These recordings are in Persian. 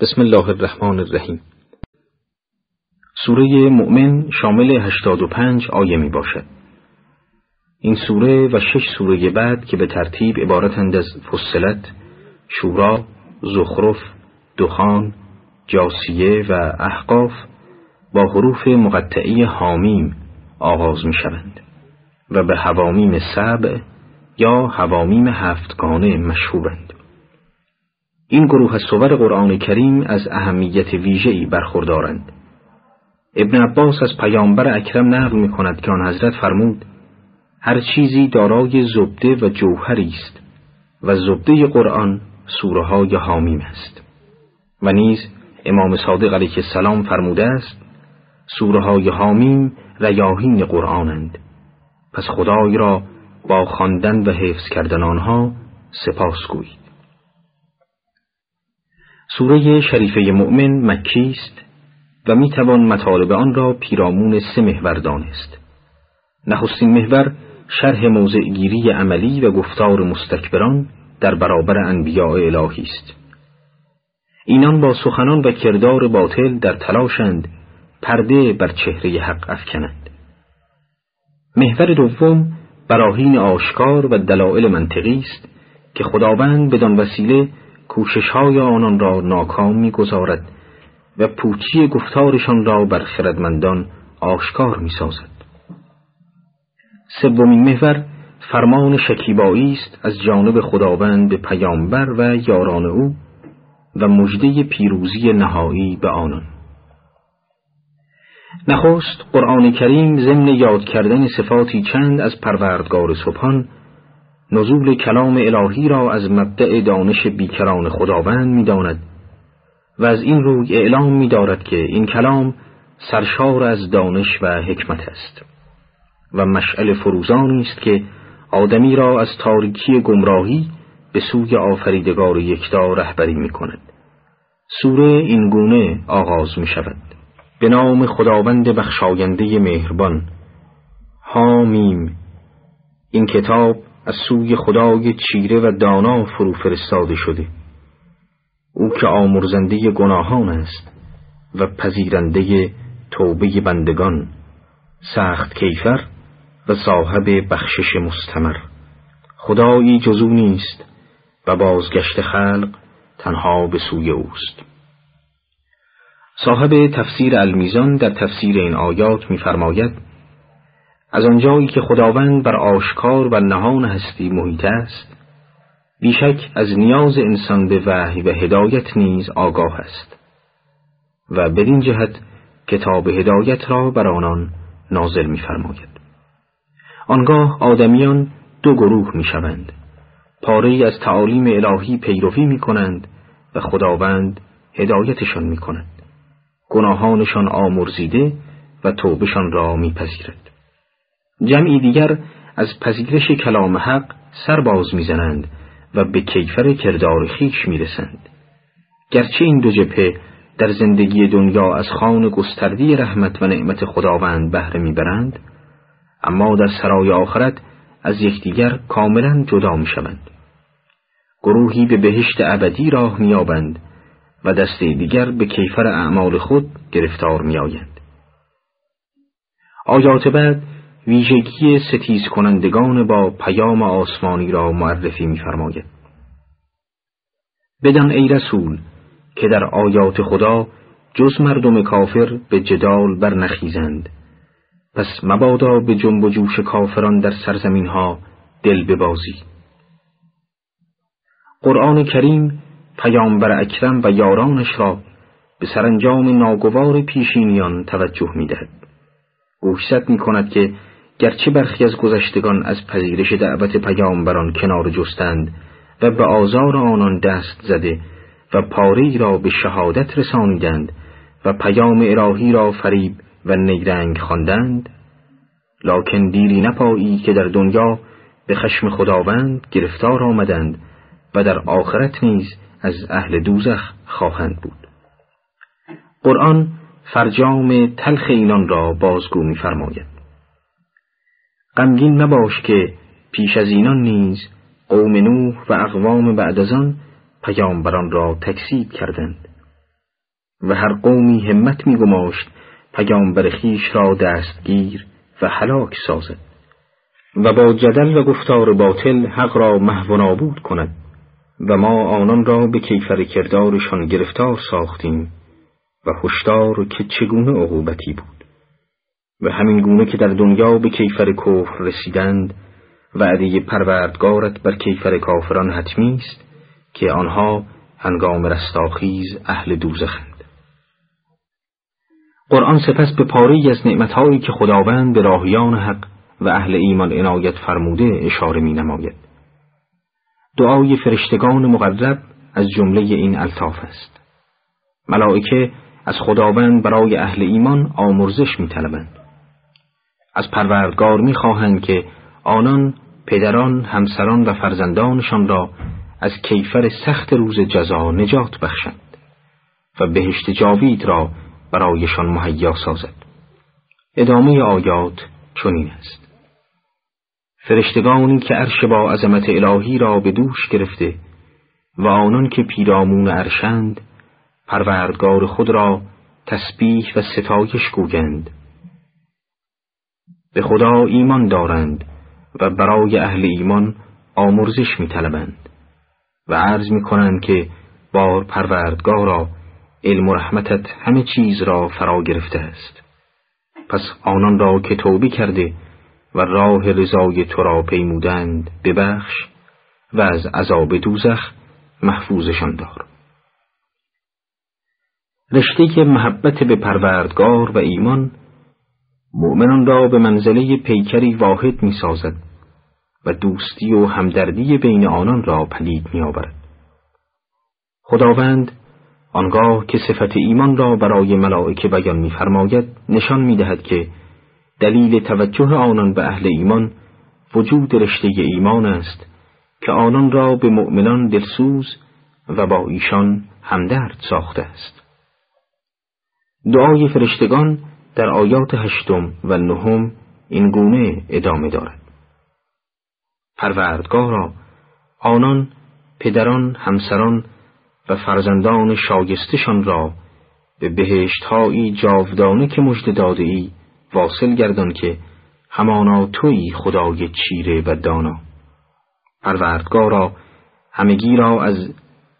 بسم الله الرحمن الرحیم سوره مؤمن شامل 85 آیه می باشد. این سوره و شش سوره بعد که به ترتیب عبارتند از فصلت، شورا، زخرف، دخان، جاسیه و احقاف با حروف مقطعی حامیم آغاز می شوند و به هوامیم سبع یا هوامیم هفتگانه مشهورند. این گروه از صور قرآن کریم از اهمیت ویژه‌ای برخوردارند. ابن عباس از پیامبر اکرم نقل می کند که آن حضرت فرمود هر چیزی دارای زبده و جوهری است و زبده قرآن سوره های حامیم است. و نیز امام صادق علیه السلام فرموده است سوره های حامیم ریاهین قرآنند. پس خدای را با خواندن و حفظ کردن آنها سپاس گویید. سوره شریفه مؤمن مکی است و می توان مطالب آن را پیرامون سه محور دانست. نخستین محور شرح موضعگیری عملی و گفتار مستکبران در برابر انبیاء الهی است. اینان با سخنان و کردار باطل در تلاشند پرده بر چهره حق افکنند. محور دوم براهین آشکار و دلایل منطقی است که خداوند بدان وسیله کوششهای آنان را ناکام می‌گذارد و پوچی گفتارشان را بر خردمندان آشکار می‌سازد. سومین محور فرمان شکیبایی است از جانب خداوند به پیامبر و یاران او و مژده پیروزی نهایی به آنان. نخست قرآن کریم ضمن یاد کردن صفاتی چند از پروردگار سبحان نزول کلام الهی را از مبدع دانش بیکران خداوند می‌داند و از این روی اعلام می دارد که این کلام سرشار از دانش و حکمت است و مشعل فروزانی است که آدمی را از تاریکی گمراهی به سوی آفریدگار یکتا رهبری می کند. سوره این گونه آغاز می شود. به نام خداوند بخشاینده مهربان حامیم این کتاب از سوی خدای چیره و دانا فرو فرستاده شده. او که آمرزنده گناهان است و پذیرنده توبه بندگان سخت کیفر و صاحب بخشش مستمر. خدایی جزو نیست و بازگشت خلق تنها به سوی اوست. صاحب تفسیر المیزان در تفسیر این آیات می‌فرماید از آنجایی که خداوند بر آشکار و نهان هستی محیط است بیشک از نیاز انسان به وحی و هدایت نیز آگاه است و بدین جهت کتاب هدایت را بر آنان نازل می‌فرماید آنگاه آدمیان دو گروه می‌شوند پاره از تعالیم الهی پیروی می کنند و خداوند هدایتشان می کند. گناهانشان آمرزیده و توبشان را میپذیرد. جمعی دیگر از پذیرش کلام حق سر باز می‌زنند و به کیفر کردار خیش می‌رسند. گرچه این دو جبهه در زندگی دنیا از خان گستردی رحمت و نعمت خداوند بهره می‌برند اما در سرای آخرت از یکدیگر کاملا جدا می‌شوند. گروهی به بهشت ابدی راه مییابند و دسته دیگر به کیفر اعمال خود گرفتار میآیند. آیات بعد ویژگی ستیز کنندگان با پیام آسمانی را معرفی می‌فرماید. بدان ای رسول که در آیات خدا جز مردم کافر به جدال برنخیزند. پس مبادا به جنب و جوش کافران در سرزمین ها دل ببازی. قرآن کریم پیامبر اکرم و یارانش را به سرانجام ناگوار پیشینیان توجه می‌دهد. گوشزد می کند که گرچه برخی از گذشتگان از پذیرش دعوت پیامبران کنار جستند و به آزار آنان دست زده و پاری را به شهادت رسانیدند و پیام الهی را فریب و نیرنگ خواندند لکن دیری نپایی که در دنیا به خشم خداوند گرفتار آمدند و در آخرت نیز از اهل دوزخ خواهند بود. قرآن فرجام تلخ اینان را بازگو می‌فرماید. غمگین مباش که پیش از اینان نیز قوم نوح و اقوام بعد از آن پیامبران را تکسیب کردند. و هر قومی همت می گماشت پیامبر خیش را دستگیر و هلاک سازد. و با جدل و گفتار باطل حق را محو نابود کند و ما آنان را به کیفر کردارشان گرفتار ساختیم و هشدار که چگونه عقوبتی بود. و همین گونه که در دنیا به کیفر کفر رسیدند وعده پروردگارت بر کیفر کافران حتمی است که آنها هنگام رستاخیز اهل دوزخند قرآن سپس به پاری از نعمتهایی که خداوند به راهیان حق و اهل ایمان عنایت فرموده اشاره می نماید. دعای فرشتگان مقرب از جمله این الطاف است. ملائکه از خداوند برای اهل ایمان آمرزش می طلبند. از پروردگار می خواهند که آنان پدران، همسران و فرزندانشان را از کیفر سخت روز جزا نجات بخشند و بهشت جاوید را برایشان مهیا سازد. ادامه آیات چنین است. فرشتگانی که عرش با عظمت الهی را به دوش گرفته و آنان که پیرامون عرشند پروردگار خود را تسبیح و ستایش گویند به خدا ایمان دارند و برای اهل ایمان آمرزش میطلبند و عرض می‌کنند که بار پروردگارا علم و رحمتت همه چیز را فرا گرفته است. پس آنان را که توبه کرده و راه رضای تو را پیمودند ببخش و از عذاب دوزخ محفوظشان دار. رشته محبت به پروردگار و ایمان مؤمنان را به منزله پیکری واحد می سازد و دوستی و همدردی بین آنان را پدید می آورد. خداوند آنگاه که صفت ایمان را برای ملائکه بیان می‌فرماید نشان می‌دهد که دلیل توجه آنان به اهل ایمان وجود رشته ایمان است که آنان را به مؤمنان دلسوز و با ایشان همدرد ساخته است. دعای فرشتگان در آیات هشتم و نهم این گونه ادامه دارد. پروردگارا آنان پدران همسران و فرزندان شایستشان را به بهشتهایی جاودانه که مژده داده ای واصل گردان که همانا توی خدای چیره و دانا پروردگارا همگی را از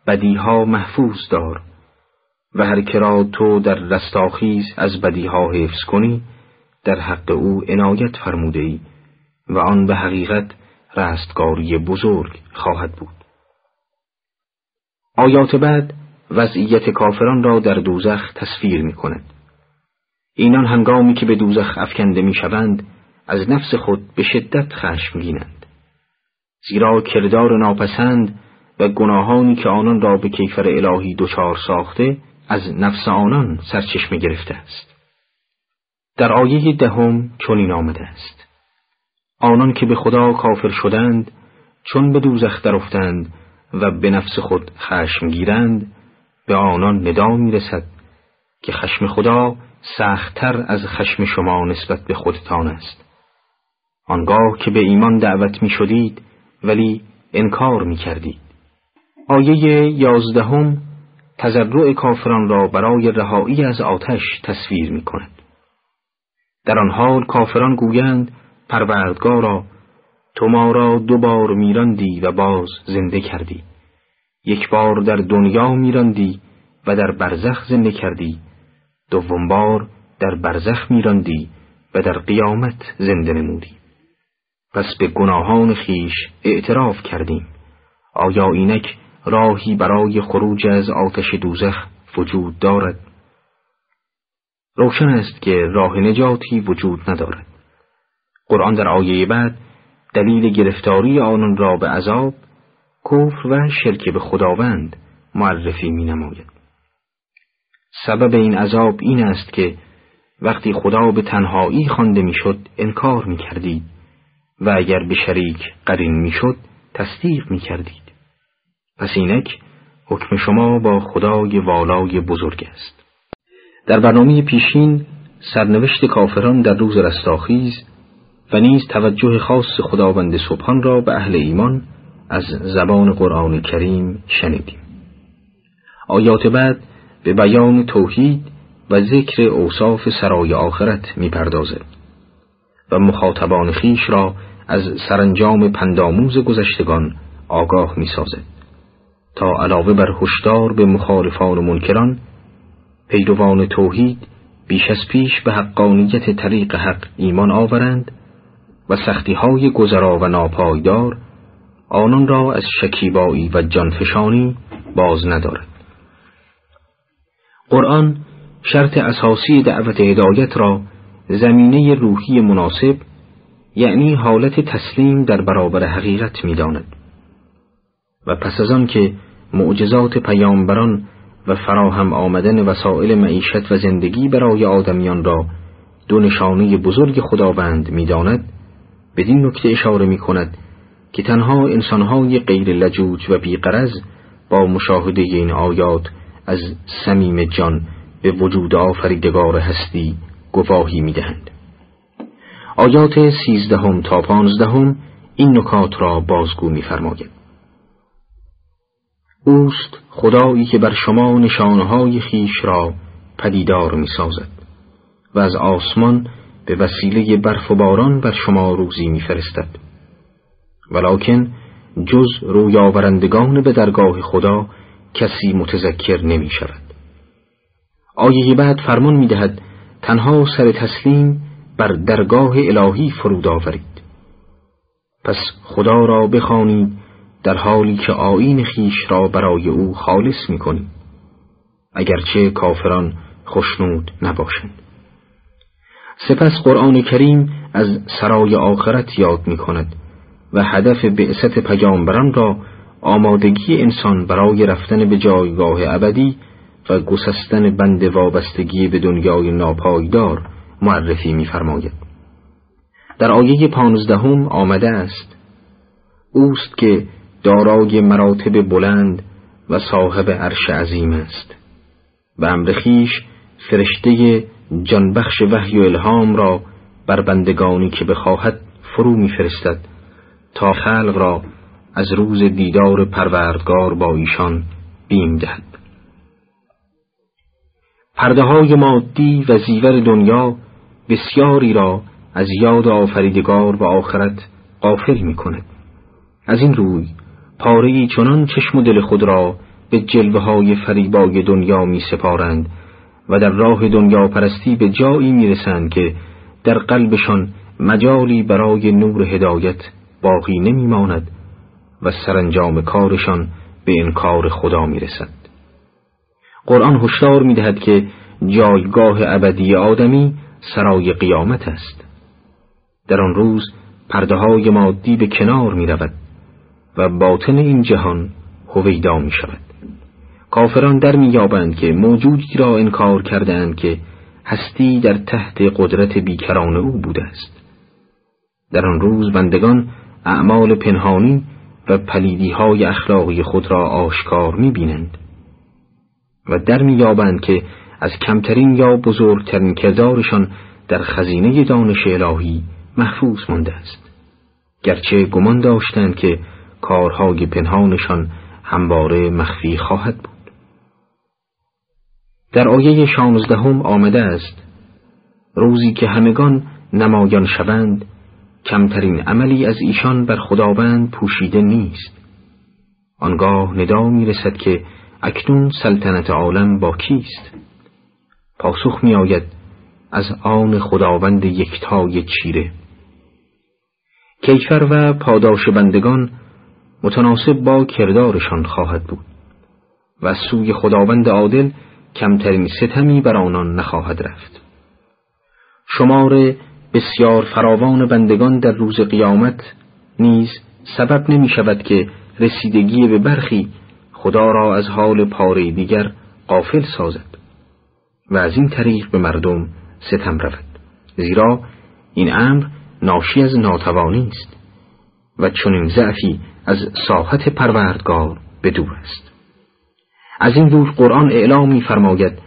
بدیها محفوظ دار و هر کرا تو در رستاخیز از بدیها حفظ کنی در حق او عنایت فرموده ای و آن به حقیقت رستگاری بزرگ خواهد بود آیات بعد وضعیت کافران را در دوزخ تصویر می کند. اینان هنگامی که به دوزخ افکنده می شوند از نفس خود به شدت خشمگینند. زیرا کردار ناپسند و گناهانی که آنان را به کیفر الهی دچار ساخته از نفس آنان سرچشمه گرفته است. در آیه دهم چنین آمده است. آنان که به خدا کافر شدند چون به دوزخ درافتند و به نفس خود خشم گیرند به آنان ندا می رسد که خشم خدا سختتر از خشم شما نسبت به خودتان است آنگاه که به ایمان دعوت می شدید ولی انکار می کردید آیه یازدهم تزرع کافران را برای رهایی از آتش تصویر می کند در آن حال کافران گویند پروردگارا تو ما را دو بار میراندی و باز زنده کردی. یک بار در دنیا میراندی و در برزخ زنده کردی. دوم بار در برزخ میراندی و در قیامت زنده نمودی. پس به گناهان خیش اعتراف کردیم. آیا اینک راهی برای خروج از آتش دوزخ وجود دارد روشن است که راه نجاتی وجود ندارد قرآن در آیه بعد دلیل گرفتاری آنان را به عذاب کفر و شرک به خداوند معرفی می نماید. سبب این عذاب این است که وقتی خدا به تنهایی خوانده می‌شد انکار می کردید و اگر به شریک قرین می شد تصدیق می کردید. پس اینک حکم شما با خدای والای بزرگ است. در برنامه پیشین سرنوشت کافران در روز رستاخیز و نیز توجه خاص خداوند سبحان را به اهل ایمان از زبان قرآن کریم شنیدیم آیات بعد به بیان توحید و ذکر اوصاف سرای آخرت می‌پردازد و مخاطبان خیش را از سرانجام پنداموز گذشتگان آگاه می‌سازد تا علاوه بر هشدار به مخالفان و منکران پیروان توحید بیش از پیش به حقانیت طریق حق ایمان آورند و سختی های گذرا و ناپایدار آنان را از شکیبایی و جانفشانی باز ندارد قرآن شرط اساسی دعوت هدایت را زمینه روحی مناسب یعنی حالت تسلیم در برابر حقیقت می‌داند. و پس از آن که معجزات پیامبران و فراهم آمدن وسایل معیشت و زندگی برای آدمیان را دو نشانه بزرگ خداوند می‌داند بدین نکته اشاره می کند که تنها انسانهای غیر لجوج و بیقرز با مشاهده این آیات از صمیم جان به وجود آفریدگار هستی گواهی می‌دهند. آیات سیزدهم تا پانزدهم این نکات را بازگو میفرماید. اوست خدایی که بر شما نشانهای خیش را پدیدار می سازد و از آسمان به وسیله برف و باران بر شما روزی می فرستد. ولیکن جز رویاورندگان به درگاه خدا کسی متذکر نمی شود. آیه بعد فرمان می دهد تنها سر تسلیم بر درگاه الهی فرود آورید. پس خدا را بخوانید در حالی که آین خیش را برای او خالص می کنید. اگرچه کافران خشنود نباشند. سپس قرآن کریم از سرای آخرت یاد می کند و هدف بعثت پیامبران را آمادگی انسان برای رفتن به جایگاه ابدی و گسستن بند وابستگی به دنیای ناپایدار معرفی می‌فرماید. در آیه پانزدهم آمده است اوست که دارای مراتب بلند و صاحب عرش عظیم است و امر خیش فرشته جانبخش وحی و الهام را بر بندگانی که بخواهد فرو میفرستد تا خلق را از روز دیدار پروردگار با ایشان بیم دهد پرده های مادی و زیور دنیا بسیاری را از یاد آفریدگار و آخرت قافل می کند. از این روی پاره چنان چشم و دل خود را به جلوه های فریبای دنیا می سپارند و در راه دنیا پرستی به جایی می رسند که در قلبشان مجالی برای نور هدایت باقی نمی ماند و سرانجام کارشان به انکار خدا می رسد. قرآن هشدار می دهد که جایگاه ابدی آدمی سرای قیامت است. در آن روز پرده های مادی به کنار می رود و باطن این جهان هویدا می شود. کافران در میابند که موجودی را انکار کردند که هستی در تحت قدرت بیکران او بوده است. در آن روز بندگان اعمال پنهانی و پلیدی های اخلاقی خود را آشکار می بینند و در میابند که از کمترین یا بزرگترین کردارشان در خزینه دانش الهی محفوظ مانده است گرچه گمان داشتند که کارهای پنهانشان همواره مخفی خواهد بود. در آیه شانزدهم آمده است روزی که همگان نمایان شوند کمترین عملی از ایشان بر خداوند پوشیده نیست. آنگاه ندا می رسد که اکنون سلطنت عالم با کیست؟ پاسخ می آید از آن خداوند یکتای چیره. کیفر و پاداش بندگان متناسب با کردارشان خواهد بود و سوی خداوند عادل کمترین ستمی بر آنان نخواهد رفت. شمار بسیار فراوان بندگان در روز قیامت نیز سبب نمی شود که رسیدگی به برخی خدا را از حال پاره دیگر قافل سازد و از این طریق به مردم ستم رود. زیرا این امر ناشی از ناتوانی است. و چنین ضعفی از ساحت پروردگار به دور است از این روز قرآن اعلام می‌فرماید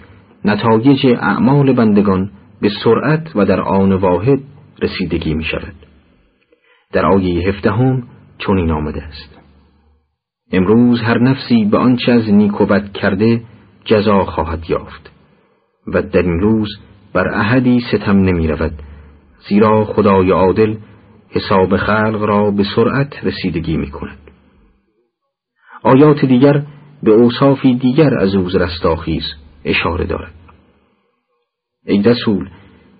نتایج اعمال بندگان به سرعت و در آن واحد رسیدگی می شود. در آیه هفدهم چنین آمده است امروز هر نفسی به آنچه از نیک کرده جزا خواهد یافت و در این روز بر احدی ستم نمی رود زیرا خدای عادل حساب خلق را به سرعت رسیدگی می کند. آیات دیگر به اوصافی دیگر از روز رستاخیز اشاره دارد. ای رسول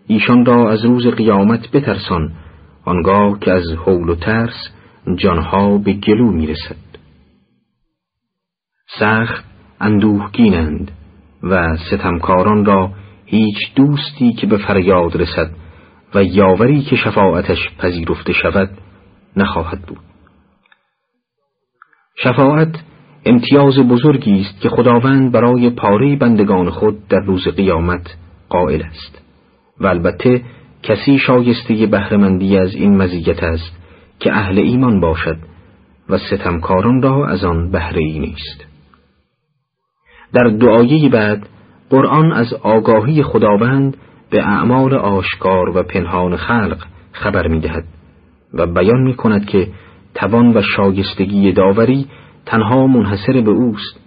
ایشان را از روز قیامت بترسان آنگاه که از حول و ترس جانها به گلو می‌رسد سخت اندوهگینند و ستمکاران را هیچ دوستی که به فریاد رسد و یاوری که شفاعتش پذیرفته شود نخواهد بود. شفاعت امتیاز بزرگی است که خداوند برای پاره بندگان خود در روز قیامت قائل است. و البته کسی شایسته بهرهمندی از این مزیت است که اهل ایمان باشد و ستمکاران را از آن بهره ای نیست. در دعایی بعد قرآن از آگاهی خداوند به اعمال آشکار و پنهان خلق خبر می دهد و بیان می کند که توان و شایستگی داوری تنها منحصر به اوست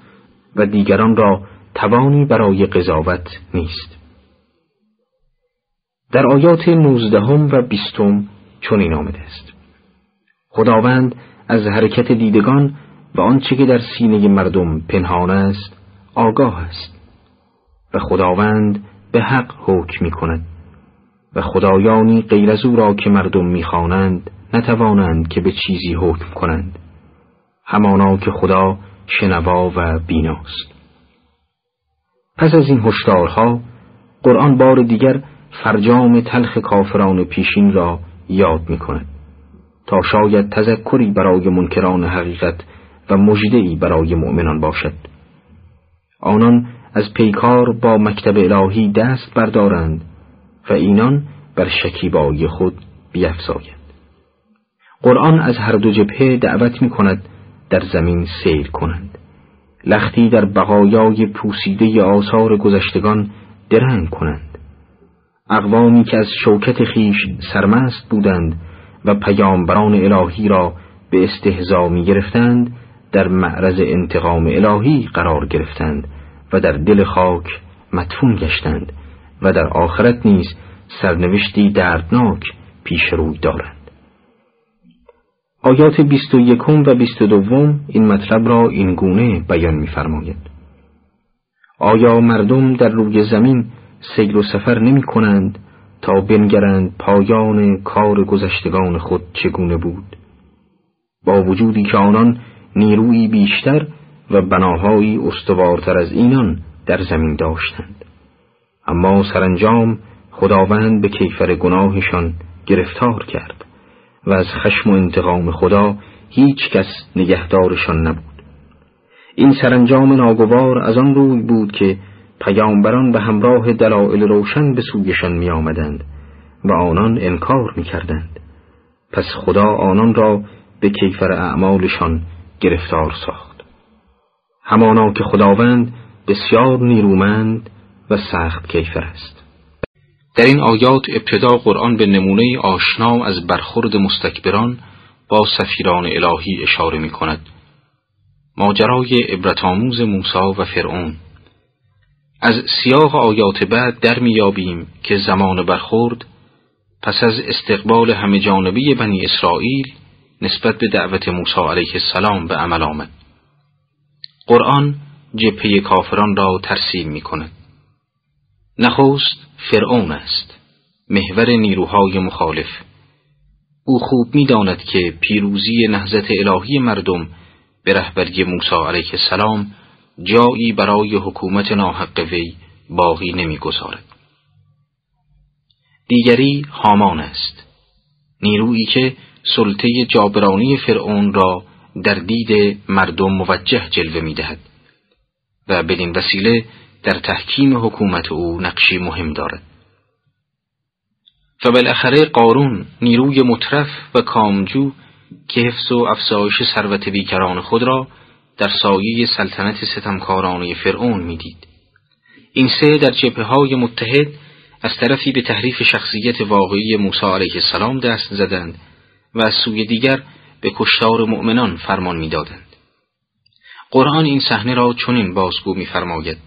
و دیگران را توانی برای قضاوت نیست. در آیات نوزدهم و بیستم چنین آمده است. خداوند از حرکت دیدگان و آنچه که در سینه مردم پنهان است آگاه است و خداوند به حق حکم می کند و خدایانی غیر از او را که مردم می‌خوانند نتوانند که به چیزی حکم کنند. همانا که خدا شنوا و بیناست. پس از این هشدارها قرآن بار دیگر فرجام تلخ کافران پیشین را یاد می کند تا شاید تذکری برای منکران حقیقت و مجدعی برای مؤمنان باشد. آنان از پیکار با مکتب الهی دست بردارند و اینان بر شکیبایی خود بیفزایند. قرآن از هر دو جبهه دعوت می کند در زمین سیر کنند. لختی در بقایای پوسیده آثار گذشتگان درنگ کنند. اقوامی که از شوکت خیش سرمست بودند و پیامبران الهی را به استهزا می گرفتند در معرض انتقام الهی قرار گرفتند. و در دل خاک مدفون گشتند و در آخرت نیز سرنوشتی دردناک پیش روی دارند آیات بیست و یکم و بیست و دوم این مطلب را این گونه بیان می‌فرماید. آیا مردم در روی زمین سیر و سفر نمی کنند تا بنگرند پایان کار گذشتگان خود چگونه بود با وجودی که آنان نیرویی بیشتر و بناهایی استوارتر از اینان در زمین داشتند. اما سرانجام خداوند به کیفر گناهشان گرفتار کرد و از خشم و انتقام خدا هیچ کس نگهدارشان نبود. این سرانجام ناگوار از آن روی بود که پیامبران به همراه دلائل روشن به سویشان می آمدند و آنان انکار می کردند. پس خدا آنان را به کیفر اعمالشان گرفتار ساخت. همانا که خداوند بسیار نیرومند و سخت کیفر است. در این آیات ابتدا قرآن به نمونه آشنا از برخورد مستکبران با سفیران الهی اشاره می کند ماجرای عبرتآموز موسی و فرعون. از سیاق آیات بعد در میابیم که زمان برخورد پس از استقبال همه جانبی بنی اسرائیل نسبت به دعوت موسی علیه السلام به عمل آمد. قرآن جبهه کافران را ترسیم می کند. نخست فرعون است، محور نیروهای مخالف. او خوب می‌داند که پیروزی نهضت الهی مردم به رهبری موسی علیه السلام جایی برای حکومت ناحق وی باقی نمی‌گذارد. دیگری هامان است نیرویی که سلطه جابرانی فرعون را در دید مردم موجه جلوه می دهد و بدین وسیله در تحکیم حکومت او نقشی مهم دارد و بالاخره قارون نیروی مطرف و کامجو که حفظ و افزایش ثروت بیکران خود را در سایه سلطنت ستمکارانه فرعون می‌دید. این سه در جبه های متحد از طرفی به تحریف شخصیت واقعی موسی علیه السلام دست زدند و از سوی دیگر به کشتار مؤمنان فرمان می‌دادند. قرآن این صحنه را چنین بازگو می‌فرماید.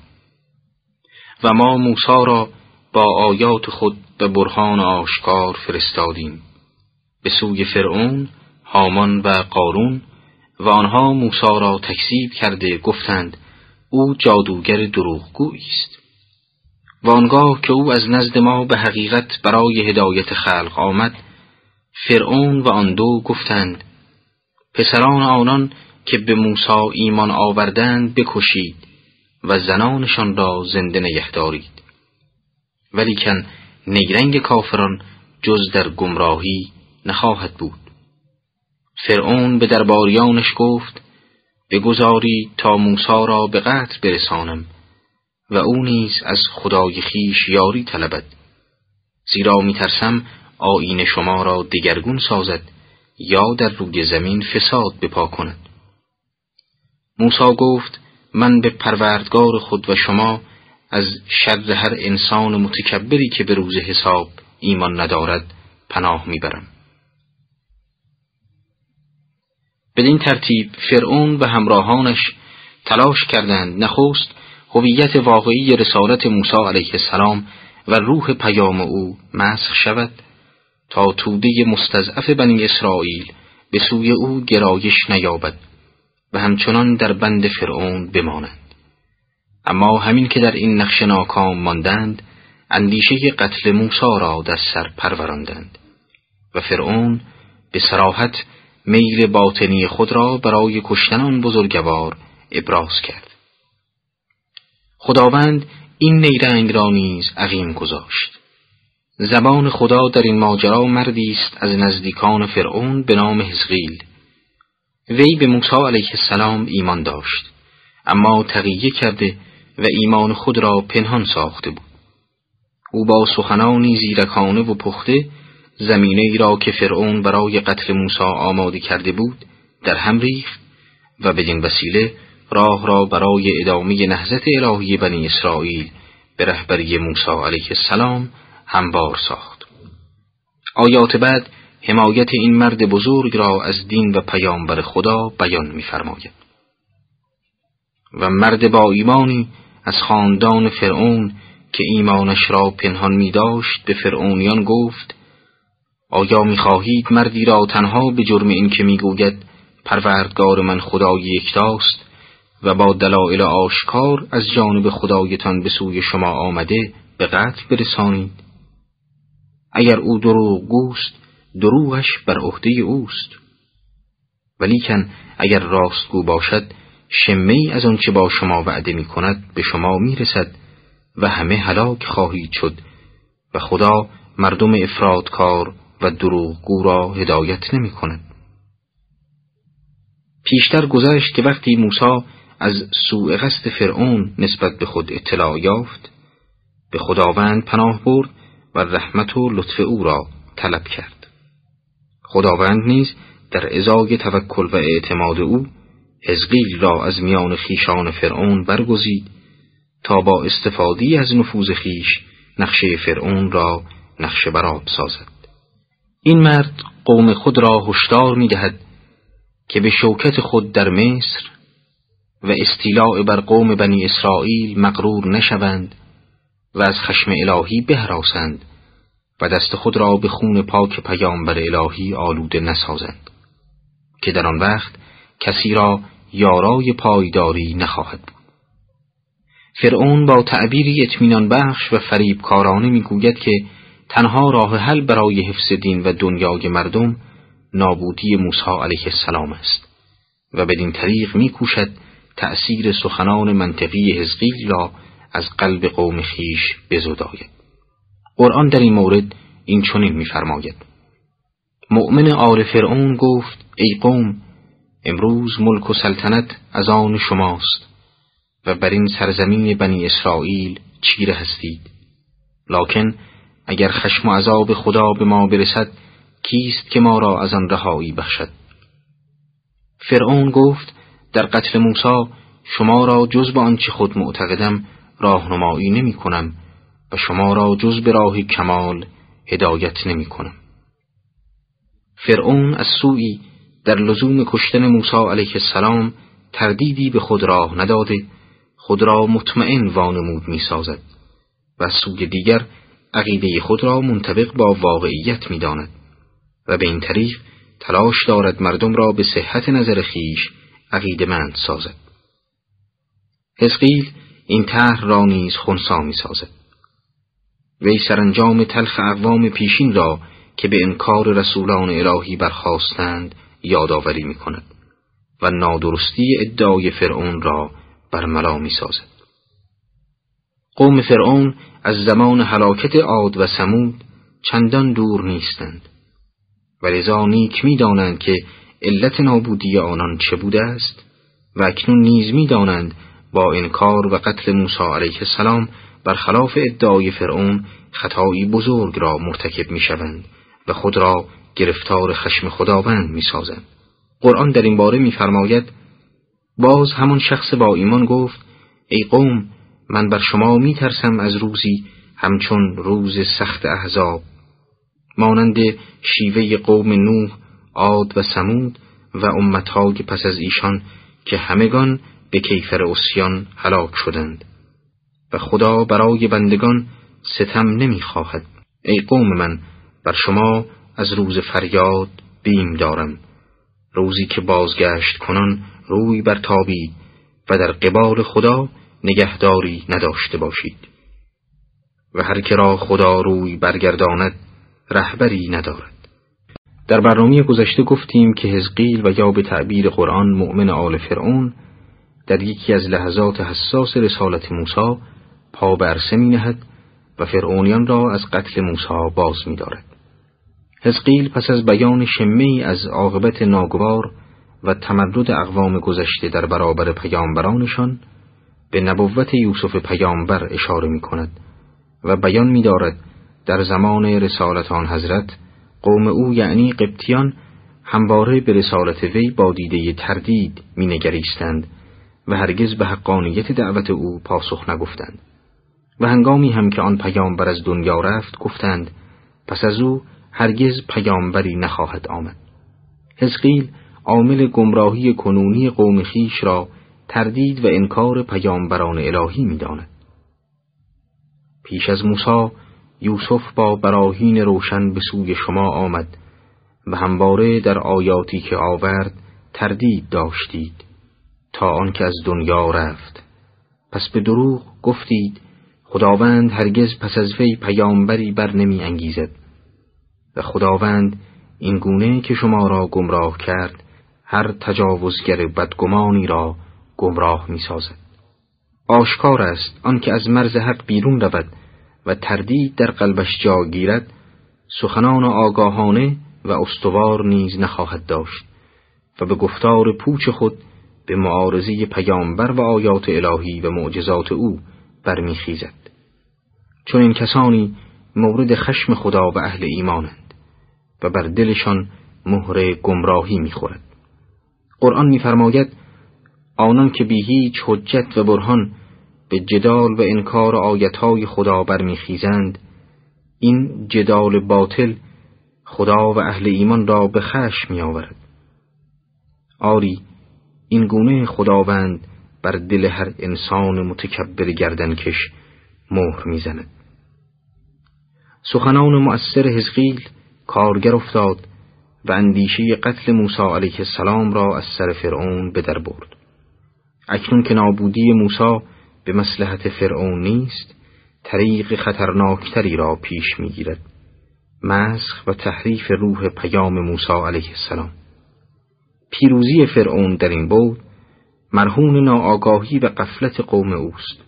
و ما موسی را با آیات خود به برهان آشکار فرستادیم. به سوی فرعون، هامان و قارون و آنها موسی را تکذیب کرده گفتند او جادوگر دروغگویی است. و آنگاه که او از نزد ما به حقیقت برای هدایت خلق آمد فرعون و آن دو گفتند پسران آنان که به موسی ایمان آوردند بکشید و زنانشان را زنده نگه دارید. ولیکن نیرنگ کافران جز در گمراهی نخواهد بود. فرعون به درباریانش گفت بگذاری تا موسا را به قتل برسانم و او نیز از خدای خیش یاری طلبد. زیرا میترسم آیین شما را دگرگون سازد یا در روی زمین فساد بپا کند. موسا گفت من به پروردگار خود و شما از شر هر انسان متکبری که به روز حساب ایمان ندارد پناه می‌برم. بدین ترتیب فرعون و همراهانش تلاش کردند نخست هویت واقعی رسالت موسی علیه السلام و روح پیام او مسخ شود. تا توده مستضعف بنی اسرائیل به سوی او گرایش نیابد و همچنان در بند فرعون بمانند اما همین که در این نقش ناکام ماندند اندیشه قتل موسی را در سر پروراندند و فرعون به سراحت میل باطنی خود را برای کشتن آن بزرگوار ابراز کرد. خداوند این نیرنگ را نیز عقیم گذاشت. زبان خدا در این ماجرا مردی است از نزدیکان فرعون به نام حزقیل. وی به موسی علیه السلام ایمان داشت اما تقیه کرده و ایمان خود را پنهان ساخته بود. او با سخنانی زیرکانه و پخته زمینه ای را که فرعون برای قتل موسی آماده کرده بود در هم ریخت و بدین وسیله راه را برای ادامه نهزت الهی بنی اسرائیل به رهبری موسی علیه السلام هموار ساخت. آیات بعد حمایت این مرد بزرگ را از دین و پیامبر خدا بیان می‌فرماید. و مرد با ایمانی از خاندان فرعون که ایمانش را پنهان می داشت به فرعونیان گفت آیا می خواهید مردی را تنها به جرم این که می گوید پروردگار من خدای یکتاست و با دلایل آشکار از جانب خدایتان به سوی شما آمده به قتل برسانید؟ اگر او دروغ گوست دروغش بر عهده اوست ولیکن اگر راستگو باشد شمه ای از آنچه با شما وعده می کند به شما می رسد و همه هلاک خواهید شد و خدا مردم افرادکار و دروغگو را هدایت نمی کند. پیشتر گذشت که وقتی موسی از سوء قصد فرعون نسبت به خود اطلاع یافت به خداوند پناه برد و رحمت و لطف او را طلب کرد. خداوند نیز در ازای توکل و اعتماد او حزقیل را از میان خیشان فرعون برگزید تا با استفادی از نفوذ خیش نقشه فرعون را نقشه براب سازد. این مرد قوم خود را هشدار می دهد که به شوکت خود در مصر و استیلاع بر قوم بنی اسرائیل مغرور نشوند و از خشم الهی بهراسند و دست خود را به خون پاک پیامبر الهی آلوده نسازند که در آن وقت کسی را یارای پایداری نخواهد بود. فرعون با تعبیری اطمینان بخش و فریبکارانه می‌گوید که تنها راه حل برای حفظ دین و دنیای مردم نابودی موسی علیه السلام است و بدین طریق میکوشد تأثیر سخنان منطقی حزقیل را از قلب قوم خیش بزداید. قرآن در این مورد این چنین میفرماید. مؤمن آل فرعون گفت ای قوم امروز ملک و سلطنت از آن شماست و بر این سرزمین بنی اسرائیل چیره هستید. لکن اگر خشم و عذاب خدا به ما برسد کیست که ما را از آن رهایی بخشد؟ فرعون گفت در قتل موسی شما را جز به آنچه خود معتقدم راهنمایی نمی کنم و شما را جز به راه کمال هدایت نمی کنم. فرعون از سوی در لزوم کشتن موسی علیه السلام تردیدی به خود راه نداده خود را مطمئن وانمود می سازد و سوی دیگر عقیده خود را منطبق با واقعیت می‌داند و به این طریق تلاش دارد مردم را به صحت نظر خیش عقیدمند سازد حزقیل این طرح را نیز خونسا می سازد. وی سرانجام تلخ اقوام پیشین را که به انکار رسولان الهی برخواستند یادآوری می کند و نادرستی ادعای فرعون را برملا می سازد. قوم فرعون از زمان حلاکت عاد و سمود چندان دور نیستند و لذا نیک می دانند که علت نابودی آنان چه بوده است و اکنون نیز می دانند با انکار و قتل موسی علیه السلام برخلاف ادعای فرعون خطایی بزرگ را مرتکب می شوند و خود را گرفتار خشم خداوند می سازند. قرآن در این باره میفرماید باز همان شخص با ایمان گفت ای قوم من بر شما می ترسم از روزی همچون روز سخت احزاب مانند شیوه قوم نوح، عاد و سمود و امتهای پس از ایشان که همگان به کیفر اسیان هلاک شدند و خدا برای بندگان ستم نمی‌خواهد. ای قوم من بر شما از روز فریاد بیم دارم. روزی که بازگشت کنان روی برتابید و در قبال خدا نگهداری نداشته باشید. و هر که را خدا روی برگرداند رهبری ندارد. در برنامه گذشته گفتیم که حزقیل و یا به تعبیر قرآن مؤمن آل فرعون در یکی از لحظات حساس رسالت موسی پا برسه می نهد و فرعونیان را از قتل موسی باز می دارد. حزقیل پس از بیان شمه از عاقبت ناگوار و تمرد اقوام گذشته در برابر پیامبرانشان به نبوت یوسف پیامبر اشاره می کند و بیان می دارد در زمان رسالت آن حضرت قوم او یعنی قبطیان همواره به رسالت وی با دیده تردید می نگریستند و هرگز به حقانیت دعوت او پاسخ نگفتند. و هنگامی هم که آن پیامبر از دنیا رفت گفتند پس از او هرگز پیامبری نخواهد آمد. حزقیل عامل گمراهی کنونی قوم خیش را تردید و انکار پیامبران الهی می‌داند. پیش از موسی یوسف با براهین روشن به سوی شما آمد و همواره در آیاتی که آورد تردید داشتید. تا آنکه از دنیا رفت. پس به دروغ گفتید خداوند هرگز پس از وی پیامبری بر نمی انگیزد. و خداوند این گونه که شما را گمراه کرد هر تجاوزگر بدگمانی را گمراه می سازد. آشکار است آنکه از مرز حق بیرون رود و تردید در قلبش جا گیرد سخنان آگاهانه و استوار نیز نخواهد داشت. و به گفتار پوچ خود به معارضی پیامبر و آیات الهی و معجزات او برمیخیزد. چون این کسانی مورد خشم خدا و اهل ایمانند و بر دلشان مهر گمراهی می‌خورد. قرآن میفرماید آنان که بی هیچ حجت و برهان به جدال و انکار آیتهای خدا برمیخیزند این جدال باطل خدا و اهل ایمان را به خشم میآورد. آری این گونه خداوند بر دل هر انسان متکبر گردنکش مهر می‌زند. سخنان مؤثر حزقیل کارگر افتاد و اندیشه قتل موسی علیه السلام را از سر فرعون به در برد. اکنون که نابودی موسی به مسلحت فرعون نیست طریق خطرناکتری را پیش می‌گیرد. مسخ و تحریف روح پیام موسی علیه السلام. پیروزی فرعون در این بود مرهون ناآگاهی و قفلت قوم اوست.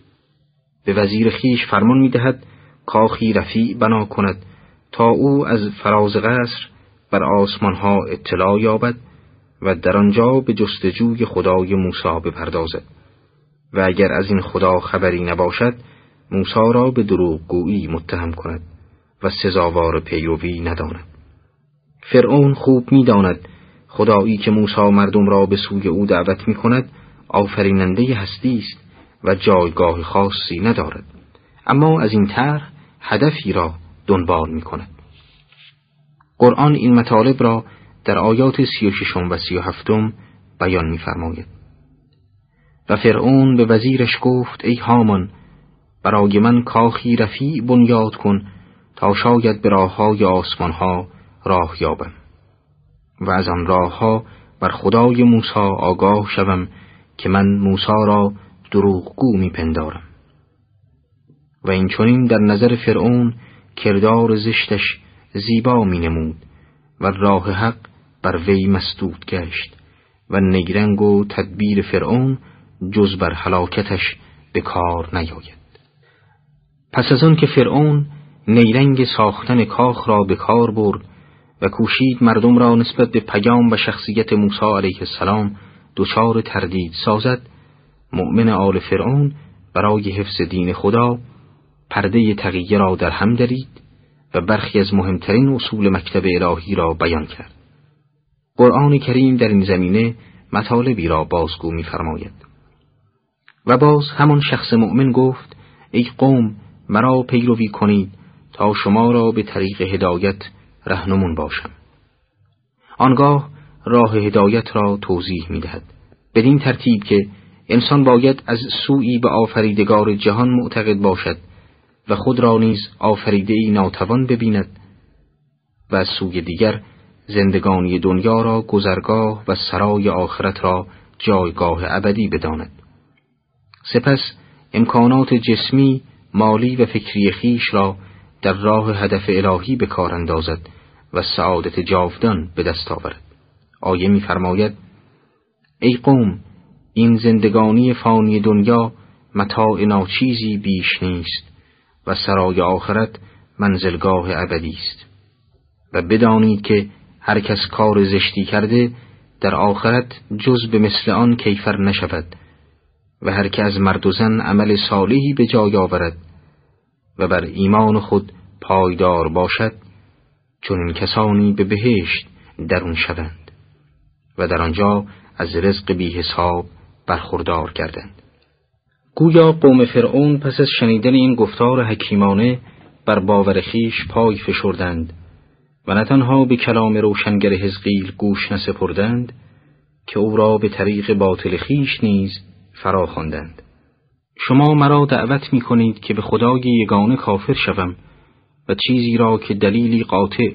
به وزیر خیش فرمان می‌دهد کاخی رفیع بنا کند تا او از فراز قصر بر آسمانها اطلاع یابد و در آنجا به جستجوی خدای موسی بپردازد. و اگر از این خدا خبری نباشد موسی را به دروغگویی متهم کند و سزاوار پیروی نداند. فرعون خوب می‌داند خدایی که موسی مردم را به سوی او دعوت می کند آفریننده هستی است و جایگاه خاصی ندارد. اما از این طرح هدفی را دنبال می کند قرآن این مطالب را در آیات سی و ششم و سی و هفتم بیان فرماید و فرعون به وزیرش گفت ای هامان برای من کاخی رفیع بنیاد کن تا شاید به راه های آسمان ها راه یابم. و از آن راه ها بر خدای موسا آگاه شوم که من موسا را دروغگو میپندارم. و این چونین در نظر فرعون کردار زشتش زیبا می نمود و راه حق بر وی مسدود گشت و نیرنگ و تدبیر فرعون جز بر حلاکتش به کار نیاید. پس از آن که فرعون نیرنگ ساختن کاخ را به کار برد و کوشید مردم را نسبت به پیام و شخصیت موسی علیه السلام دچار تردید سازد مؤمن آل فرعون برای حفظ دین خدا پرده تقیه را در هم درید و برخی از مهمترین اصول مکتب الهی را بیان کرد. قرآن کریم در این زمینه مطالبی را بازگو می‌فرماید. و باز همان شخص مؤمن گفت ای قوم مرا پیروی کنید تا شما را به طریق هدایت رهنمون باشم. آنگاه راه هدایت را توضیح می‌دهد. بدین ترتیب که انسان باید از سوی به آفریدگار جهان معتقد باشد و خود را نیز آفریده ای ناتوان ببیند و از سوی دیگر زندگانی دنیا را گذرگاه و سرای آخرت را جایگاه ابدی بداند سپس امکانات جسمی مالی و فکری خیش را در راه هدف الهی به کار اندازد و سعادت جاودان به دست آورد. آیه می‌فرماید ای قوم این زندگانی فانی دنیا متاع ناچیزی بیش نیست و سرای آخرت منزلگاه ابدی است. و بدانید که هر کس کار زشتی کرده در آخرت جز به مثل آن کیفر نشود و هر که از مرد و زن عمل صالحی به جای آورد و بر ایمان خود پایدار باشد چون این کسانی به بهشت درون شوند و در آنجا از رزق بی حساب برخوردار کردند گویا قوم فرعون پس از شنیدن این گفتار حکیمانه بر باور خیش پای فشردند و نه تنها به کلام روشنگر حزقیل گوش نسپردند که او را به طریق باطل خیش نیز فرا خواندند. شما مرا دعوت می کنید که به خدای یگانه کافر شوم و چیزی را که دلیلی قاطع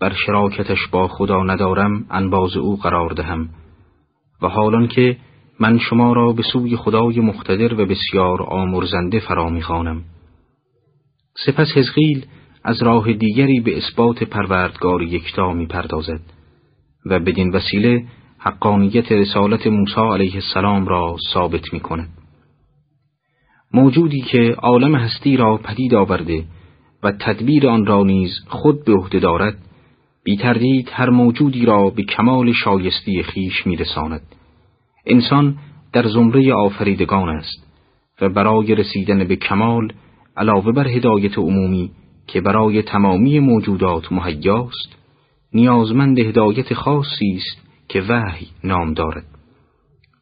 بر شراکتش با خدا ندارم انباز او قرار دهم و حالان که من شما را به سوی خدای مختدر و بسیار آمرزنده فرا می‌خوانم سپس حزقیل از راه دیگری به اثبات پروردگار یکتا می‌پردازد و بدین وسیله حقانیت رسالت موسی علیه السلام را ثابت می کند. موجودی که عالم هستی را پدید آورده و تدبیر آن را نیز خود به عهده دارد بی تردید هر موجودی را به کمال شایستی خیش میرساند. انسان در زمره آفریدگان است و برای رسیدن به کمال علاوه بر هدایت عمومی که برای تمامی موجودات مهیاست نیازمند هدایت خاصی است که وحی نام دارد.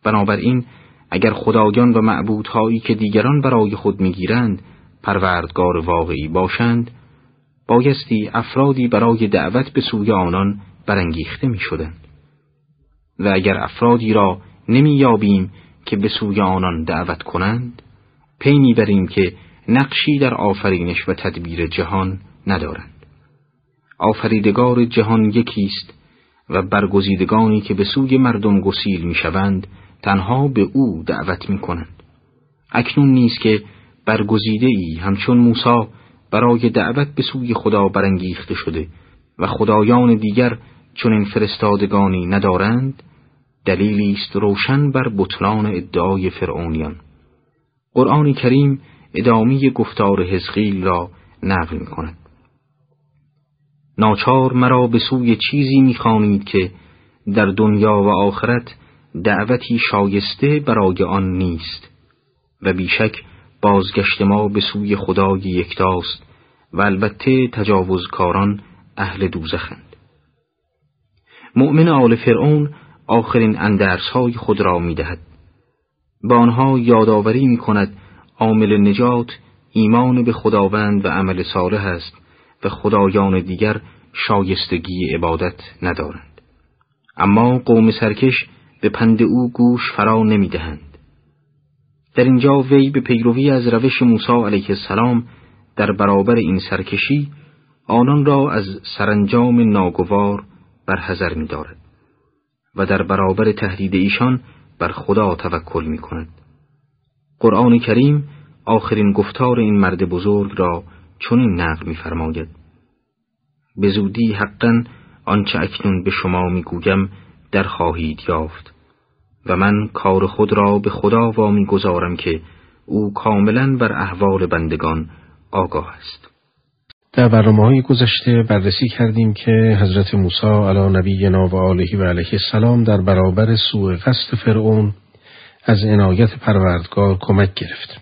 بنابراین اگر خدایان و معبودهایی که دیگران برای خود می‌گیرند پروردگار واقعی باشند بایستی افرادی برای دعوت به سوی آنان برانگیخته می و اگر افرادی را نمی یابیم که به سوی آنان دعوت کنند پی می‌بریم که نقشی در آفرینش و تدبیر جهان ندارند. آفریدگار جهان یکیست و برگزیدگانی که به سوی مردم گسیل می‌شوند تنها به او دعوت می کنند. اکنون نیست که برگزیده ای همچون موسی برای دعوت به سوی خدا برانگیخته شده و خدایان دیگر چون این فرستادگانی ندارند دلیلی است روشن بر بطلان ادعای فرعونیان قرآن کریم ادامه گفتار حزقیل را نقل می کند ناچار مرا به سوی چیزی می‌خوانید که در دنیا و آخرت دعوتی شایسته برای آن نیست و بیشک بازگشت ما به سوی خدای یکتاست و البته تجاوزکاران اهل دوزخند مؤمن آل فرعون آخرین اندرسهای خود را می دهد. با آنها یادآوری می کند عامل نجات ایمان به خداوند و عمل صالح است و خدایان دیگر شایستگی عبادت ندارند. اما قوم سرکش به پند او گوش فرا نمی دهند. در اینجا وی به پیروی از روش موسی علیه السلام در برابر این سرکشی آنان را از سرانجام ناگوار می دارد و در برابر تهدید ایشان بر خدا توکل می کند. قرآن کریم آخرین گفتار این مرد بزرگ را چنین نقل می‌فرماید به زودی حقا آنچه اکنون به شما می‌گویم در خواهید یافت و من کار خود را به خدا وامی گذارم که او کاملا بر احوال بندگان آگاه است در برنامه های گذشته بررسی کردیم که حضرت موسی علی نبی و آله و علیه السلام در برابر سوء قصد فرعون از عنایت پروردگار کمک گرفت.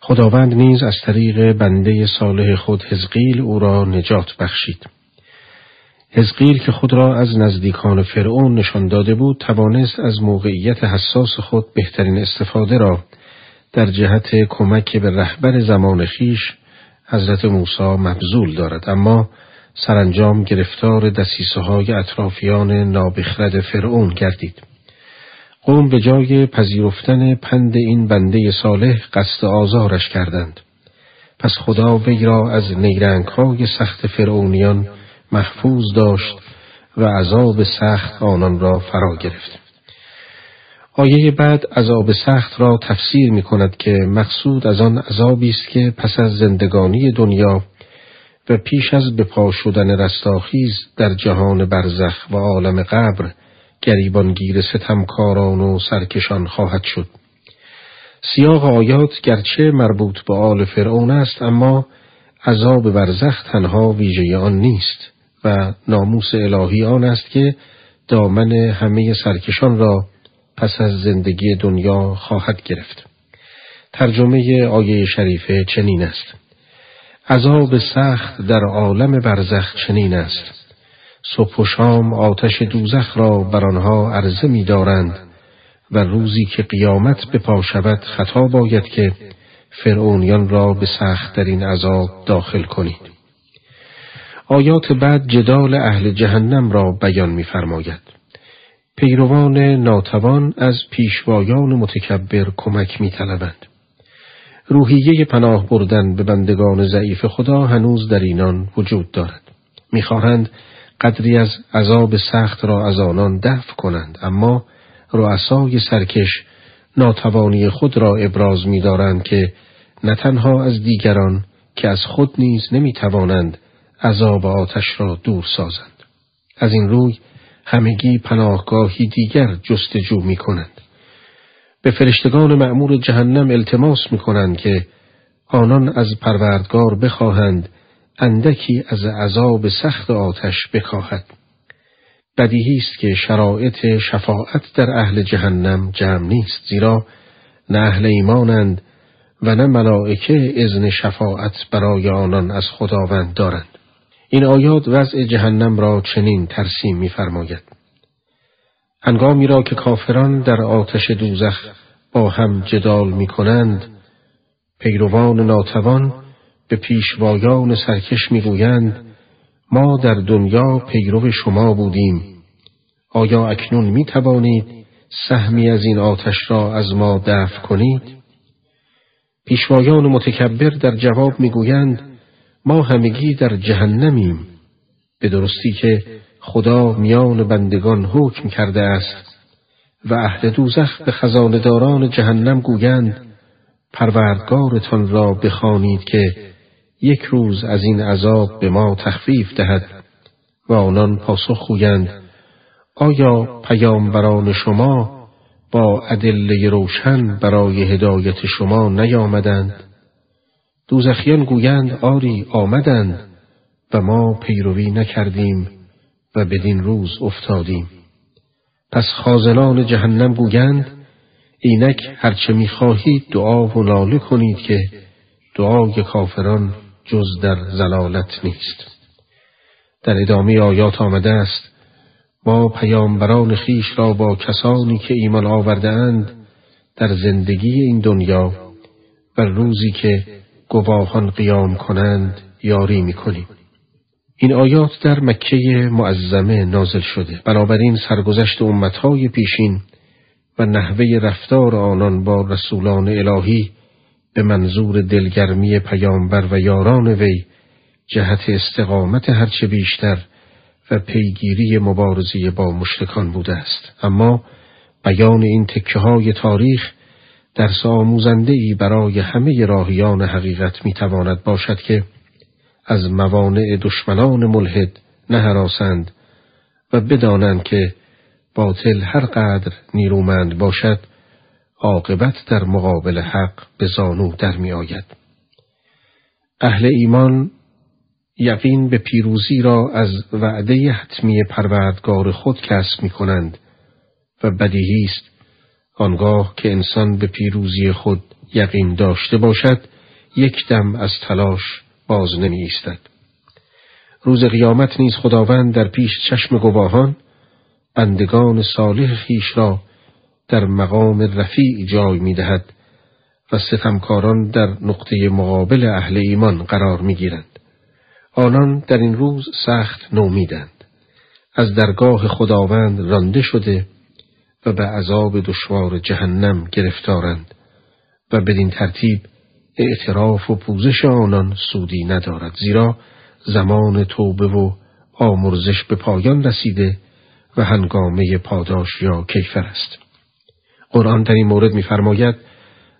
خداوند نیز از طریق بنده صالح خود حزقیل او را نجات بخشید. حزقیل که خود را از نزدیکان فرعون نشان داده بود توانست از موقعیت حساس خود بهترین استفاده را در جهت کمک به رهبر زمان خیش حضرت موسی مبذول دارد اما سرانجام گرفتار دسیسه های اطرافیان نابخرد فرعون گردید. قوم به جای پذیرفتن پند این بنده صالح قصد آزارش کردند. پس خدا وی را از نیرنگ های سخت فرعونیان محفوظ داشت و عذاب سخت آنان را فرا گرفت. آیه بعد عذاب سخت را تفسیر می کند که مقصود از آن عذابی است که پس از زندگانی دنیا و پیش از به پا شدن رستاخیز در جهان برزخ و عالم قبر گریبانگیر ستمکاران و سرکشان خواهد شد. سیاق آیات گرچه مربوط به آل فرعون است اما عذاب برزخ تنها ویژه آن نیست و ناموس الهی آن است که دامن همه سرکشان را پس از زندگی دنیا خواهد گرفت. ترجمه آیه شریفه چنین است. عذاب سخت در عالم برزخ چنین است. صبح و شام آتش دوزخ را بر آنها عرضه می دارند و روزی که قیامت به پا شود خطا باید که فرعونیان را به سخت در این عذاب داخل کنید. آیات بعد جدال اهل جهنم را بیان می‌فرماید. پیروان ناتوان از پیشوایان متکبر کمک می‌طلبند. روحیه پناه بردن به بندگان ضعیف خدا هنوز در اینان وجود دارد. می‌خواهند قدری از عذاب سخت را از آنان دفع کنند اما رؤسای سرکش ناتوانی خود را ابراز می دارند که نه تنها از دیگران که از خود نیز نمی توانند عذاب آتش را دور سازند. از این روی همگی پناهگاهی دیگر جستجو می کنند. به فرشتگان معمور جهنم التماس می کنند که آنان از پروردگار بخواهند اندکی از عذاب سخت آتش بکاهد. بدیهی است که شرایط شفاعت در اهل جهنم جمع نیست زیرا نه اهل ایمانند و نه ملائکه اذن شفاعت برای آنان از خداوند دارند. این آیات وضع جهنم را چنین ترسیم می‌فرماید. هنگامی را که کافران در آتش دوزخ با هم جدال می کنند، پیروان ناتوان به پیشوایان سرکش می‌گویند ما در دنیا پیرو شما بودیم آیا اکنون می سهمی از این آتش را از ما دفع کنید؟ پیشوایان متکبر در جواب می‌گویند ما همگی در جهنمیم به درستی که خدا میان بندگان حکم کرده است و اهل دوزخ به خزانداران جهنم گویند پروردگارتان را بخوانید که یک روز از این عذاب به ما تخفیف دهد و آنان پاسخ گویند آیا پیامبران شما با ادله روشن برای هدایت شما نیامدند؟ دوزخیان گویند آری آمدند و ما پیروی نکردیم و بدین روز افتادیم. پس خازنان جهنم گویند اینک هرچه می‌خواهید دعا و ناله کنید که دعای کافران جز در زلالت نیست. در ادامه آیات آمده است ما پیامبران خیش را با کسانی که ایمان آورده اند در زندگی این دنیا و روزی که گواهان قیام کنند یاری می‌کنیم. این آیات در مکه معظمه نازل شده. بنابراین سرگذشت امتهای پیشین و نحوه رفتار آنان با رسولان الهی به منظور دلگرمی پیامبر و یاران وی جهت استقامت هرچه بیشتر و پیگیری مبارزی با مشرکان بوده است. اما بیان این تکه های تاریخ درس آموزنده ای برای همه راهیان حقیقت می تواند باشد که از موانع دشمنان ملحد نهراسند و بدانند که باطل هر قدر نیرومند باشد عاقبت در مقابل حق به زانو در می آید. اهل ایمان یقین به پیروزی را از وعده حتمی پروردگار خود کسب می کنند و بدیهی است آنگاه که انسان به پیروزی خود یقین داشته باشد یک دم از تلاش باز نمی ایستد. روز قیامت نیز خداوند در پیش چشم گواهان بندگان صالح خیش را در مقام رفیع جای می دهد و ستمکاران در نقطه مقابل اهل ایمان قرار می گیرند. آنان در این روز سخت نومیدند. از درگاه خداوند رانده شده و به عذاب دشوار جهنم گرفتارند و بدین ترتیب اعتراف و پوزش آنان سودی ندارد زیرا زمان توبه و آمرزش به پایان رسیده و هنگامه پاداش یا کیفر است. قرآن در این مورد می‌فرماید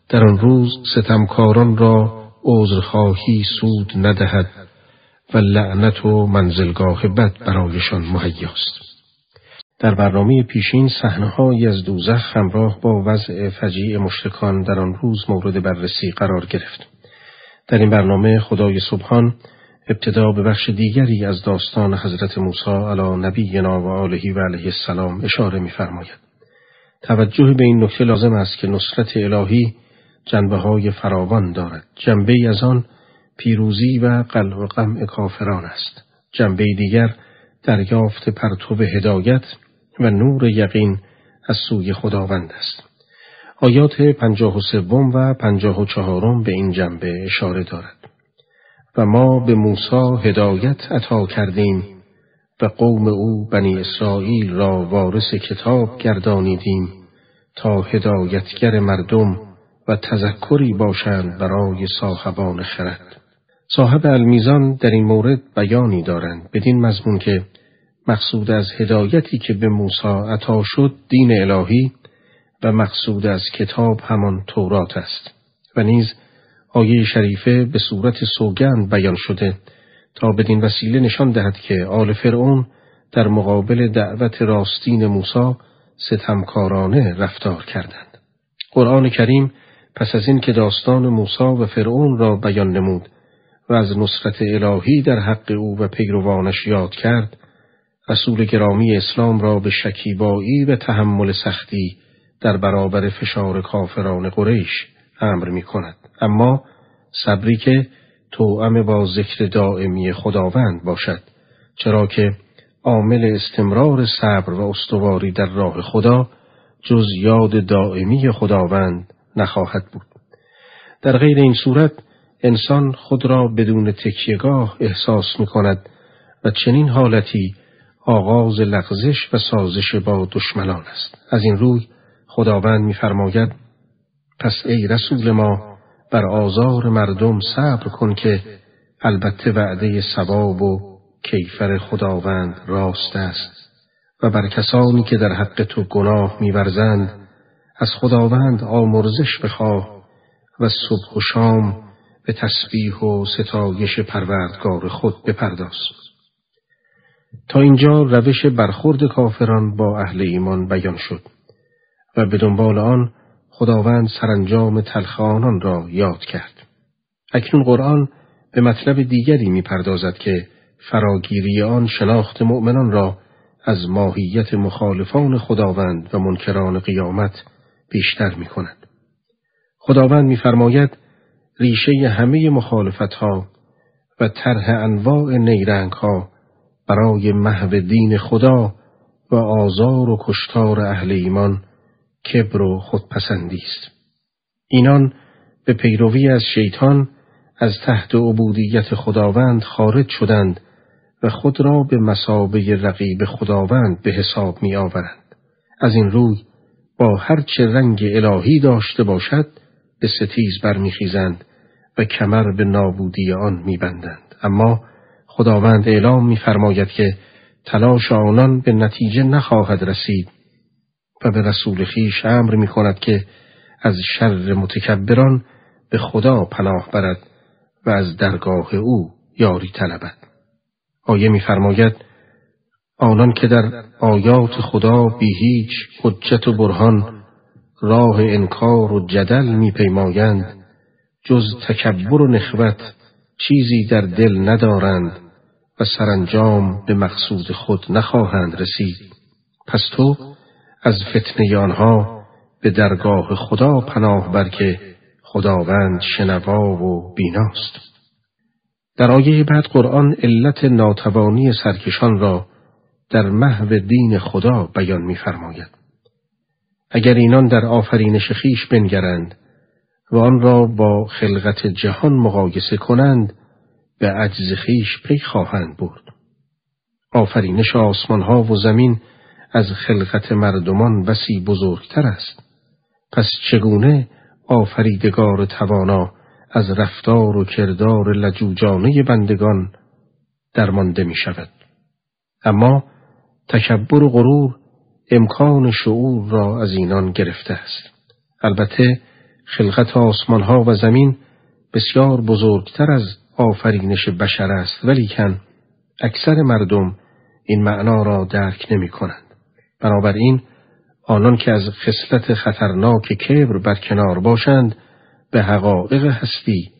در آن روز ستمکاران را عذرخواهی سود ندهد و لعنت و منزلگاه بد برایشان مهیاست. در برنامه پیشین صحنه‌هایی از دوزخ همراه با وضع فجیع مشتکان در آن روز مورد بررسی قرار گرفت. در این برنامه خدای سبحان ابتدا به بخش دیگری از داستان حضرت موسی علی نبینا و آله و علیه السلام اشاره می‌فرماید. توجه به این نکته لازم است که نصرت الهی جنبه های فراوان دارد. جنبه از آن پیروزی و قلب و غم کافران است. جنبه دیگر دریافت پرتو هدایت و نور یقین از سوی خداوند است. آیات پنجاه و سوم و پنجاه و چهارم به این جنبه اشاره دارد. و ما به موسی هدایت عطا کردیم و قوم او بنی اسرائیل را وارث کتاب گردانیدیم تا هدایتگر مردم و تذکری باشند برای صاحبان خرد. صاحب المیزان در این مورد بیانی دارند بدین مضمون که مقصود از هدایتی که به موسی عطا شد دین الهی و مقصود از کتاب همان تورات است و نیز آیه شریفه به صورت سوگند بیان شده تا بدین وسیله نشان دهد که آل فرعون در مقابل دعوت راستین موسی ستمکارانه رفتار کردند. قرآن کریم پس از این که داستان موسی و فرعون را بیان نمود و از نصرت الهی در حق او و پیروانش یاد کرد، رسول گرامی اسلام را به شکیبایی و تحمل سختی در برابر فشار کافران قریش امر می کند. اما صبری که توأم با ذکر دائمی خداوند باشد چرا که عامل استمرار صبر و استواری در راه خدا جز یاد دائمی خداوند نخواهد بود. در غیر این صورت انسان خود را بدون تکیهگاه احساس می کند و چنین حالتی آغاز لغزش و سازش با دشمنان است. از این روی خداوند می‌فرماید پس ای رسول ما بر آزار مردم صبر کن که البته وعده ثواب و کیفر خداوند راست است و بر کسانی که در حق تو گناه میورزند از خداوند آمرزش بخواه و صبح و شام به تسبیح و ستایش پروردگار خود بپرداز. تا اینجا روش برخورد کافران با اهل ایمان بیان شد و به دنبال آن خداوند سرانجام تلخ آنان را یاد کرد. اکنون قرآن به مطلب دیگری می‌پردازد که فراگیری آن شناخت مؤمنان را از ماهیت مخالفان خداوند و منکران قیامت بیشتر می کند. خداوند میفرماید ریشه همه مخالفت ها و طرح انواع نیرنگ ها برای محو دین خدا و آزار و کشتار اهل ایمان کبر و خودپسندی است. اینان به پیروی از شیطان از تحت عبودیت خداوند خارج شدند و خود را به مسابه رقیب خداوند به حساب می آورند. از این روی با هر چه رنگ الهی داشته باشد به ستیز برمیخیزند و کمر به نابودی آن میبندند اما خداوند اعلام میفرماید که تلاش آنان به نتیجه نخواهد رسید و به رسول خیش امر می کند که از شر متکبران به خدا پناه برد و از درگاه او یاری طلبد. آیه میفرماید آنان که در آیات خدا بی هیچ حجت و برهان راه انکار و جدل میپیمایند جز تکبر و نخوت چیزی در دل ندارند و سرانجام به مقصود خود نخواهند رسید پس تو از فتنه آنها به درگاه خدا پناه بر که خداوند شنوا و بیناست در آیه بعد قرآن علت ناتوانی سرکشان را در محو دین خدا بیان می‌فرماید. اگر اینان در آفرینش خیش بنگرند و آن را با خلقت جهان مقایسه کنند به عجز خیش پی خواهند برد. آفرینش آسمانها و زمین از خلقت مردمان بسی بزرگتر است. پس چگونه آفریدگار توانا از رفتار و کردار لجوجانه بندگان درمانده می شود. اما تکبر و غرور امکان شعور را از اینان گرفته است. البته خلقت آسمانها و زمین بسیار بزرگتر از آفرینش بشر است ولیکن اکثر مردم این معنا را درک نمی کنند. بنابراین آنان که از خصلت خطرناک کبر برکنار باشند به حقایق هستی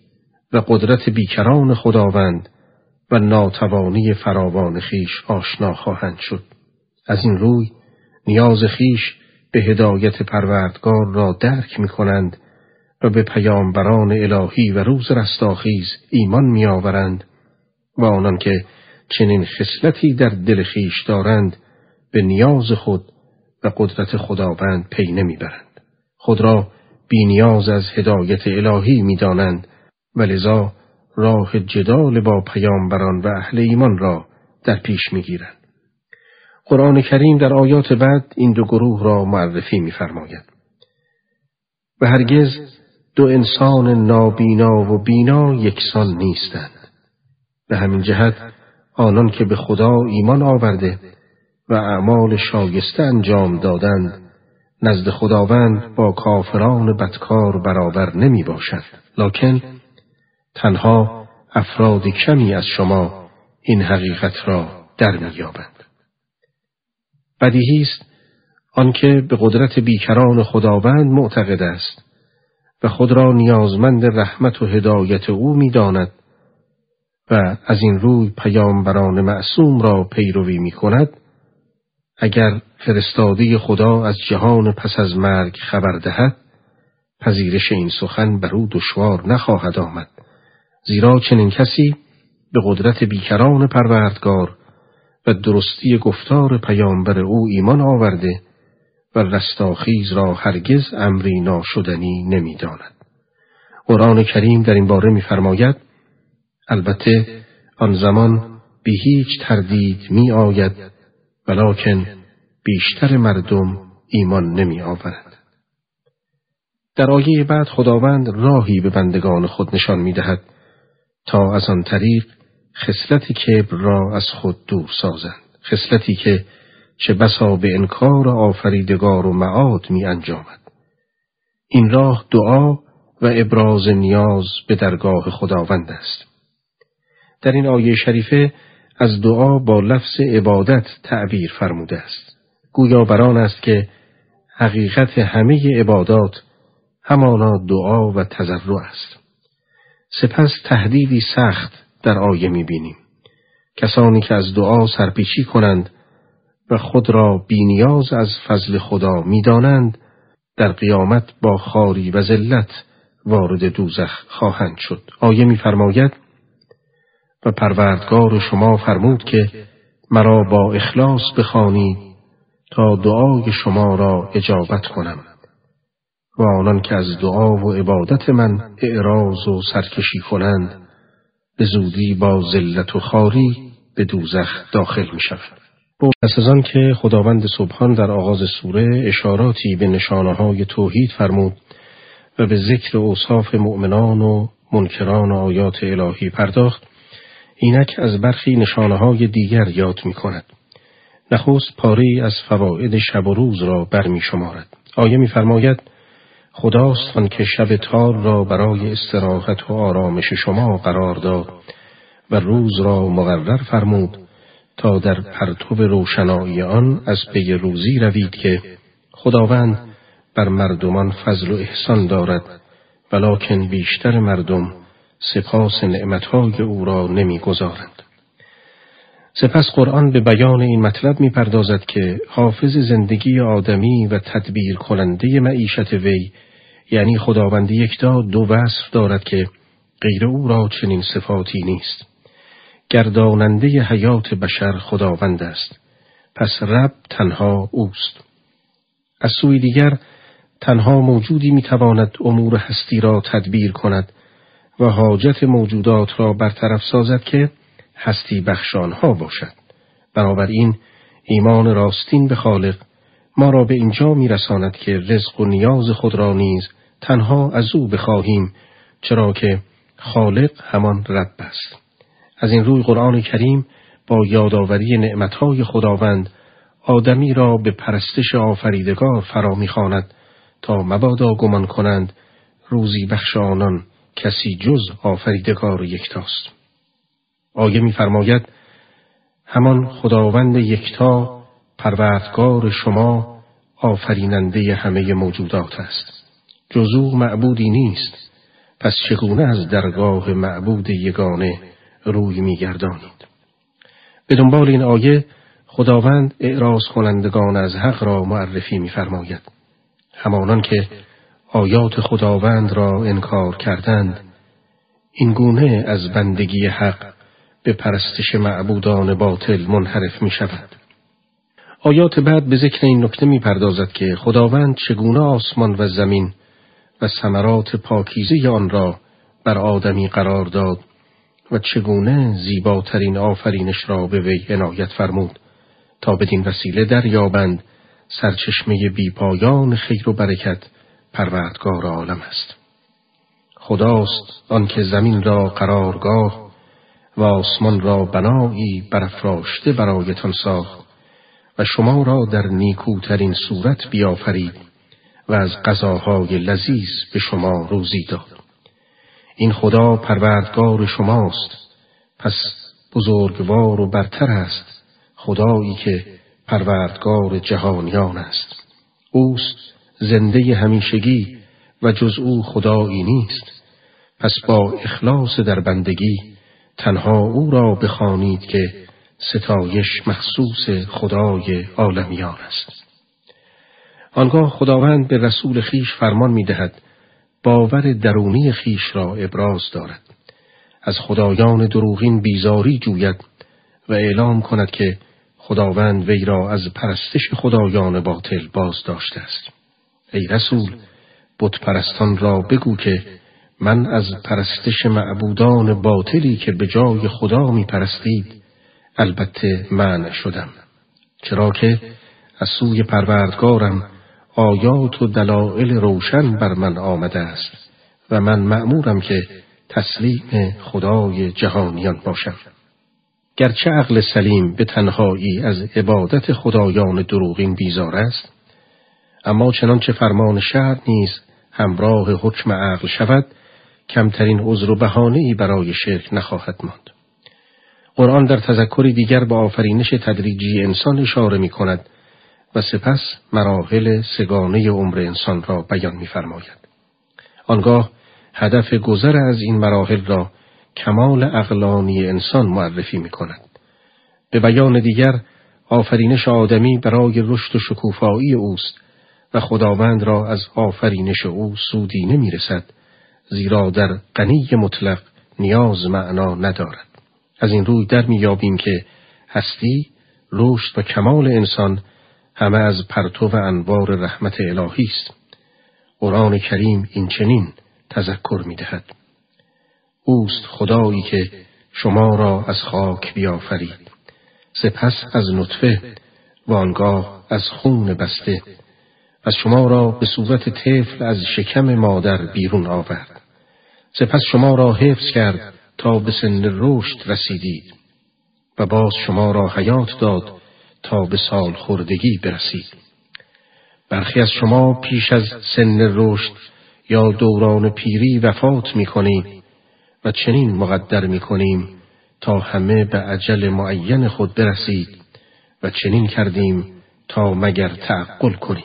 و قدرت بیکران خداوند و ناتوانی فراوان خیش آشنا خواهند شد. از این روی نیاز خیش به هدایت پروردگار را درک می کنند و به پیامبران الهی و روز رستاخیز ایمان می آورند و آنان که چنین خصلتی در دل خیش دارند به نیاز خود و قدرت خداوند پی نمی‌برند. خود را بی نیاز از هدایت الهی می دانند و لذا راه جدال با پیامبران و اهل ایمان را در پیش می گیرند. قرآن کریم در آیات بعد این دو گروه را معرفی می‌فرماید. و هرگز دو انسان نابینا و بینا یکسان نیستند. به همین جهت آنان که به خدا ایمان آورده و اعمال شایسته انجام دادند نزد خداوند با کافران بدکار برابر نمی باشد. لکن تنها افراد کمی از شما این حقیقت را در میابند. بدیهی است آنکه به قدرت بیکران خداوند معتقد است و خود را نیازمند رحمت و هدایت او می‌داند و از این روی پیامبران معصوم را پیروی می کند اگر فرستاده خدا از جهان پس از مرگ خبر دهد پذیرش این سخن بر او دشوار نخواهد آمد. زیرا چنین کسی به قدرت بیکران پروردگار و درستی گفتار پیامبر او ایمان آورده و رستاخیز را هرگز امری ناشدنی نمی‌داند. قرآن کریم در این باره میفرماید البته آن زمان بی هیچ تردید می آید ولیکن بیشتر مردم ایمان نمی آورد. در آیه بعد خداوند راهی به بندگان خود نشان می دهد تا از آن طریق خصلت کبر را از خود دور سازند خصلتی که چه بسا به انکار آفریدگار و معاد می انجامد. این راه دعا و ابراز نیاز به درگاه خداوند است. در این آیه شریفه از دعا با لفظ عبادت تعبیر فرموده است. گویا بران است که حقیقت همه عبادات همانا دعا و تضرع است. سپس تهدیدی سخت در آیه می‌بینیم. کسانی که از دعا سرپیچی کنند و خود را بینیاز از فضل خدا می‌دانند در قیامت با خاری و ذلت وارد دوزخ خواهند شد. آیه میفرماید و پروردگار شما فرمود که مرا با اخلاص بخوانید تا دعای شما را اجابت کنم و آنان که از دعا و عبادت من اعراض و سرکشی کنند به زودی با ذلت و خاری به دوزخ داخل می شود. پس از آن که خداوند سبحان در آغاز سوره اشاراتی به نشانه های توحید فرمود و به ذکر اوصاف مؤمنان و منکران آیات الهی پرداخت اینک از برخی نشانه های دیگر یاد می کند. نخست پاره از فواید شب و روز را برمی شمارد. آیه میفرماید خداست آن که شب تار را برای استراحت و آرامش شما قرار داد و روز را مقرر فرمود تا در پرتو روشنایی آن از پی روزی روید که خداوند بر مردمان فضل و احسان دارد ولیکن بیشتر مردم سپاس نعمتهای او را نمی‌گذارند. سپس قرآن به بیان این مطلب می‌پردازد که حافظ زندگی آدمی و تدبیر کننده معیشت وی یعنی خداوند یکتا دو وصف دارد که غیر او را چنین صفاتی نیست. گرداننده حیات بشر خداوند است. پس رب تنها اوست. از سوی دیگر تنها موجودی می‌تواند امور هستی را تدبیر کند و حاجت موجودات را برطرف سازد که هستی بخشانها باشد. بنابراین ایمان راستین به خالق ما را به اینجا میرساند که رزق و نیاز خود را نیز تنها از او بخواهیم چرا که خالق همان رب است. از این روی قرآن کریم با یادآوری نعمتهای خداوند آدمی را به پرستش آفریدگار فرا می‌خواند تا مبادا گمان کنند روزی بخش آنان کسی جز آفریدگار یکتاست. آیه میفرماید همان خداوند یکتا پروردگار شما آفریننده همه موجودات است. جزو معبودی نیست پس چگونه از درگاه معبود یگانه روی میگردانید. به دنبال این آیه خداوند اعراض کنندگان از حق را معرفی میفرماید. همانان که آیات خداوند را انکار کردند این گونه از بندگی حق به پرستش معبودان باطل منحرف می شود. آیات بعد به ذکر این نکته می پردازد که خداوند چگونه آسمان و زمین و ثمرات پاکیزه آن را بر آدمی قرار داد و چگونه زیباترین آفرینش را به وی عنایت فرمود تا بدین وسیله دریابند سرچشمه بیپایان خیر و برکت پروردگار عالم است. خداست آنکه زمین را قرارگاه و آسمان را بنایی برافراشته برایتان ساخت و شما را در نیکوترین صورت بیافرید و از غذاهای لذیذ به شما روزی داد. این خدا پروردگار شماست. پس بزرگوار و برتر است خدایی که پروردگار جهانیان است. اوست زنده همیشگی و جز او خدایی نیست. پس با اخلاص در بندگی تنها او را بخوانید که ستایش مخصوص خدای عالمیان است. آنگاه خداوند به رسول خیش فرمان می دهد باور درونی خیش را ابراز دارد. از خدایان دروغین بیزاری جوید و اعلام کند که خداوند وی را از پرستش خدایان باطل باز داشته است. ای رسول بت پرستان را بگو که من از پرستش معبودان باطلی که به جای خدا می پرستید البته من شدم. چرا که از سوی پروردگارم آیات و دلائل روشن بر من آمده است و من مأمورم که تسلیم خدای جهانیان باشم. گرچه عقل سلیم به تنهایی از عبادت خدایان دروغین بیزار است اما چنانچه فرمان شهر نیز همراه حکم عقل شود کمترین عذر و بهانه‌ای برای شرک نخواهد ماند. قرآن در تذکری دیگر به آفرینش تدریجی انسان اشاره می کند و سپس مراحل سگانه عمر انسان را بیان می‌فرماید. آنگاه هدف گذر از این مراحل را کمال اقلانی انسان معرفی می کند. به بیان دیگر آفرینش آدمی برای رشد و شکوفایی اوست و خداوند را از آفرینش او سودی نمی رسد زیرا در غنی مطلق نیاز معنا ندارد. از این روی در میابیم که هستی، رشد و کمال انسان همه از پرتو و انوار رحمت الهی است. قرآن کریم این چنین تذکر می دهد. اوست خدایی که شما را از خاک بیافرید سپس از نطفه وانگاه از خون بسته از شما را به صورت طفل از شکم مادر بیرون آورد سپس شما را حفظ کرد تا به سن رشد رسیدید و باز شما را حیات داد تا به سال خوردگی برسید. برخی از شما پیش از سن رشد یا دوران پیری وفات می کنید و چنین مقدر می کنیم تا همه به عجل معین خود برسید و چنین کردیم تا مگر تعقل کنیم.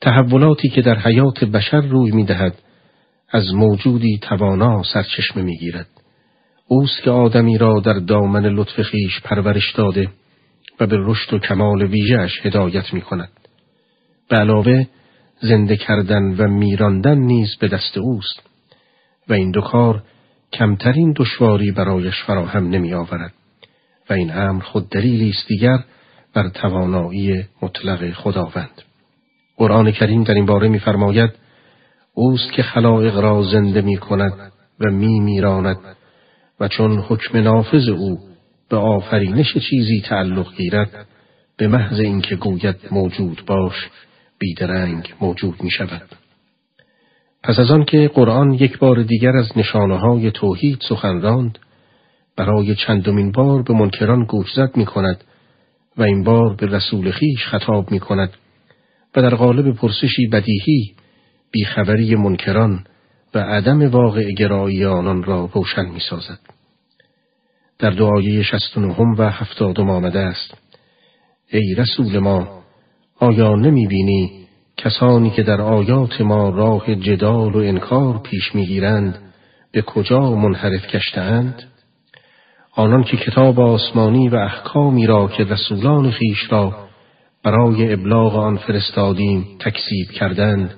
تحولاتی که در حیات بشر روی می دهد از موجودی توانا سرچشمه می گیرد. اوست که آدمی را در دامن لطف خیش پرورش داده. و به رشد و کمال ویژهش هدایت می کند. به علاوه زنده کردن و میراندن نیز به دست اوست و این دو کار کمترین دشواری برایش فراهم نمی آورد و این امر خود دلیلی است دیگر بر توانایی مطلق خداوند. قرآن کریم در این باره میفرماید اوست که خلائق را زنده می کند و می میراند و چون حکم نافذ او به آفرینش چیزی تعلق گیرد به محض اینکه گوید موجود باش بیدرنگ موجود می شود. پس از آن که قرآن یک بار دیگر از نشانه های توحید سخن راند برای چندمین بار به منکران گوش زد می کند و این بار به رسول خیش خطاب می کند و در قالب پرسشی بدیهی بیخبری منکران و عدم واقع گرایی آنان را روشن می سازد. در دعایه شست و هفتادم آمده است ای رسول ما آیا نمی بینی کسانی که در آیات ما راه جدال و انکار پیش می‌گیرند به کجا منحرف کشتهاند؟ آنان که کتاب آسمانی و احکامی را که رسولان خیش را برای ابلاغ آن فرستادیم تکسیب کردند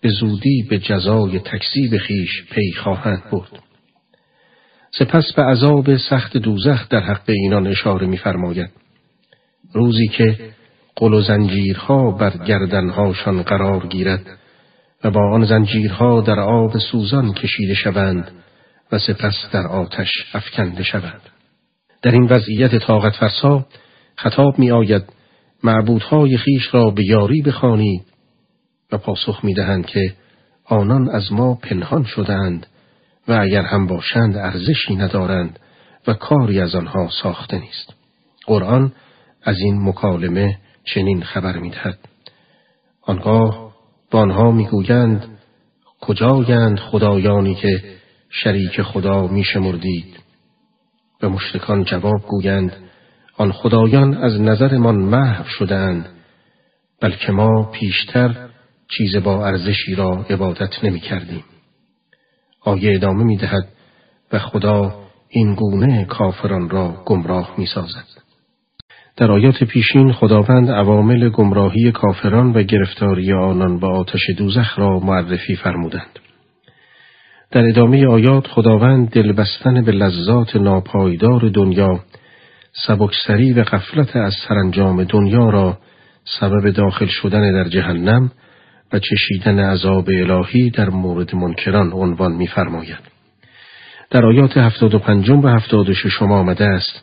به زودی به جزای تکسیب خیش پی خواهند برد. سپس به عذاب سخت دوزخ در حق اینان اشاره می‌فرماید. روزی که قل و زنجیرها بر گردنهاشان قرار گیرد و با آن زنجیرها در آب سوزان کشیده شوند و سپس در آتش افکنده شوند. در این وضعیت طاقت فرسا خطاب می آید معبودهای خیش را به یاری بخوانید و پاسخ می دهند که آنان از ما پنهان شدند و اگر هم باشند ارزشی ندارند و کاری از آنها ساخته نیست. قرآن از این مکالمه چنین خبر می‌دهد آنگاه با آنها می‌گویند کجایند خدایانی که شریک خدا میشمردید و مشتکان جواب گویند آن خدایان از نظرمان محو شدند بلکه ما پیشتر چیز با ارزشی را عبادت نمی کردیم. آیه ادامه می دهد و خدا این گونه کافران را گمراه می سازد. در آیات پیشین خداوند عوامل گمراهی کافران و گرفتاری آنان به آتش دوزخ را معرفی فرمودند. در ادامه آیات خداوند دلبستن به لذات ناپایدار دنیا سبکسری و غفلت از سرانجام دنیا را سبب داخل شدن در جهنم و چشیدن عذاب الهی در مورد منکران عنوان می‌فرماید. در آیات هفتاد و پنجم و هفتاد و ششم آمده است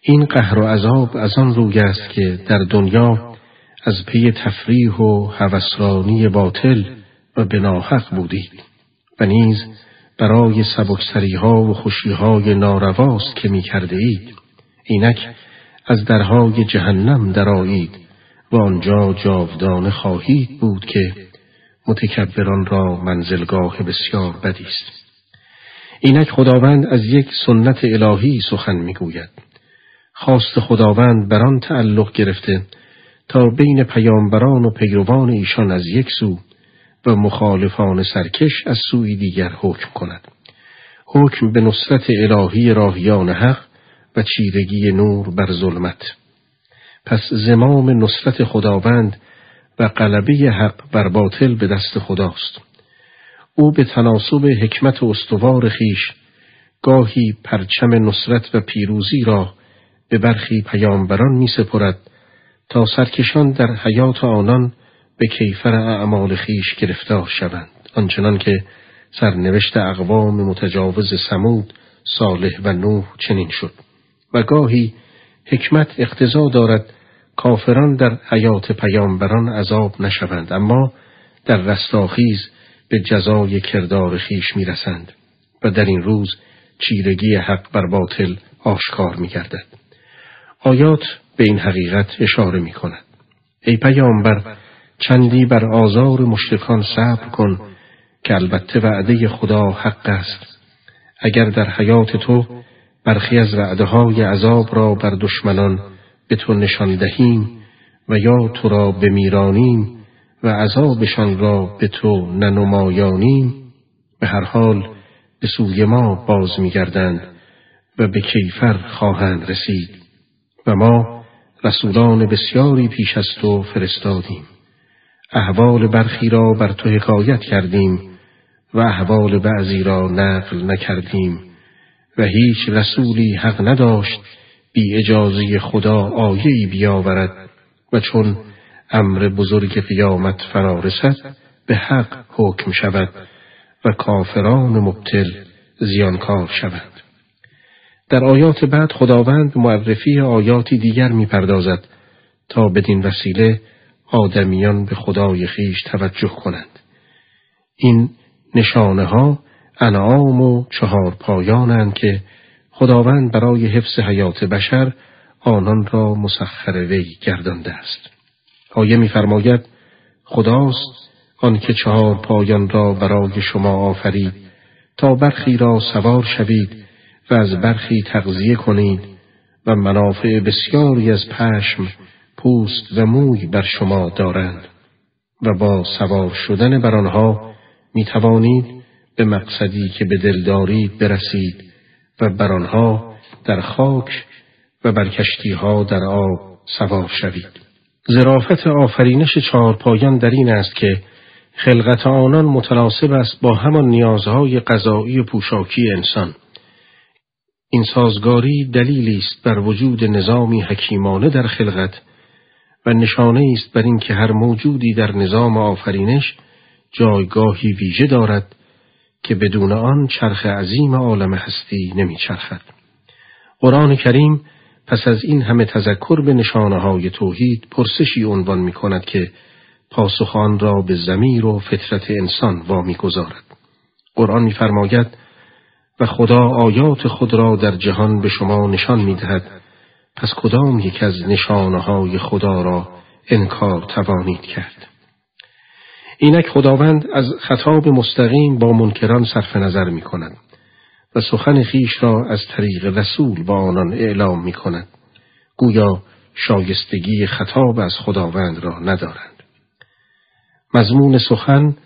این قهر و عذاب از آن روی است که در دنیا از پی تفریح و هوسرانی باطل و بناحق بودید و نیز برای سبکسری ها و خوشی های نارواست که می اید اینک از درهای جهنم درایید و آنجا جاودانه خواهید بود که متکبران را منزلگاه بسیار بدی است. اینک خداوند از یک سنت الهی سخن می‌گوید. خواست خداوند بر آن تعلق گرفته تا بین پیامبران و پیروان ایشان از یک سو و مخالفان سرکش از سوی دیگر حکم کند. حکم به نصرت الهی راهیان حق و چیرگی نور بر ظلمت. پس زمام نصرت خداوند و غلبه حق بر باطل به دست خداست. او به تناسب حکمت استوار خیش گاهی پرچم نصرت و پیروزی را به برخی پیامبران می سپرد تا سرکشان در حیات آنان به کیفر اعمال خیش گرفتار شوند. آنچنان که سرنوشت اقوام متجاوز سمود صالح و نوح چنین شد و گاهی حکمت اقتضا دارد کافران در حیات پیامبران عذاب نشوند اما در رستاخیز به جزای کردار خیش می‌رسند و در این روز چیرگی حق بر باطل آشکار می گردد. آیات به این حقیقت اشاره می کند. ای پیامبر چندی بر آزار مشرکان صبر کن که البته وعده خدا حق است. اگر در حیات تو برخی از وعده های عذاب را بر دشمنان به تو نشان دهیم و یا تو را بمیرانیم و عذابشان را به تو ننمایانیم. به هر حال به سوی ما باز میگردند و به کیفر خواهند رسید و ما رسولان بسیاری پیش از تو فرستادیم. احوال برخی را بر تو حکایت کردیم و احوال بعضی را نقل نکردیم و هیچ رسولی حق نداشت بی اجازه خدا آیهی بیاورد و چون امر بزرگ قیامت فرا رسد به حق حکم شود و کافران مبتل زیانکار شوند. در آیات بعد خداوند معرفی آیاتی دیگر می‌پردازد تا بدین وسیله آدمیان به خدای خیش توجه کنند. این نشانه ها انعام و چهار پایانند که خداوند برای حفظ حیات بشر آنان را مسخر وی گردانده است. آیه میفرماید خداست آنکه چهار پایان را برای شما آفرید تا برخی را سوار شوید و از برخی تغذیه کنید و منافع بسیاری از پشم، پوست و موی بر شما دارند و با سوار شدن بر آنها می توانید به مقصدی که به دل دارید برسید و بر آنها در خاک و بر ها در آب سوار شوید. زرافت آفرینش چهارپایان در این است که خلقت آنان متناسب است با همان نیازهای غذایی و پوشاکی انسان. این سازگاری دلیلی است بر وجود نظامی حکیمانه در خلقت و نشانه است بر اینکه هر موجودی در نظام آفرینش جایگاهی ویژه دارد که بدون آن چرخ عظیم عالم هستی نمیچرخد. قرآن کریم پس از این همه تذکر به نشانه های توحید پرسشی عنوان می کند که پاسخان را به زمیر و فطرت انسان وامی گذارد. قرآن میفرماید و خدا آیات خود را در جهان به شما نشان می دهد پس کدام یک از نشانه های خدا را انکار توانید کرد. اینک خداوند از خطاب مستقیم با منکران صرف نظر می کند. و سخن خیش را از طریق رسول با آنان اعلام می کند. گویا شایستگی خطاب از خداوند را ندارند. مضمون سخن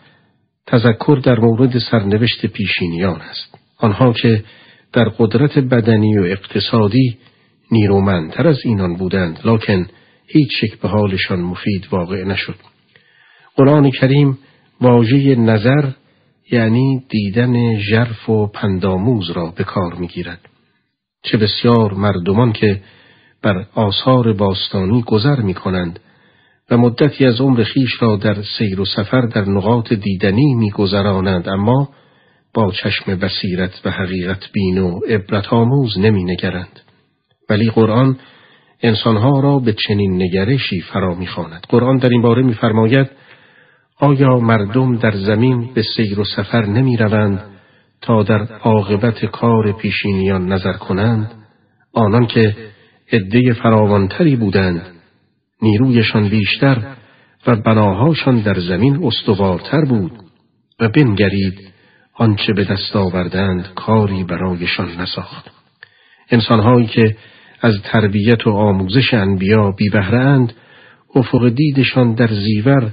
تذکر در مورد سرنوشت پیشینیان است. آنها که در قدرت بدنی و اقتصادی نیرومندتر از اینان بودند لکن هیچ شک به حالشان مفید واقع نشد. قرآن کریم واژه نظر یعنی دیدن ژرف و پنداموز را به کار می‌گیرد چه بسیار مردمان که بر آثار باستانی گذر می کنند و مدتی از عمر خیش را در سیر و سفر در نقاط دیدنی میگذرانند اما با چشم بصیرت و حقیقت بین و عبرت آموز نمی نگرند. ولی قرآن انسانها را به چنین نگرشی فرا می‌خواند. قرآن در این باره میفرماید آیا مردم در زمین به سیر و سفر نمی روند تا در عاقبت کار پیشینیان نظر کنند؟ آنان که عده فراوانتری بودند نیرویشان بیشتر و بناهاشان در زمین استوارتر بود و بنگرید آنچه به دست آوردند کاری برایشان نساخت. انسانهایی که از تربیت و آموزش انبیا بی افق دیدشان در زیور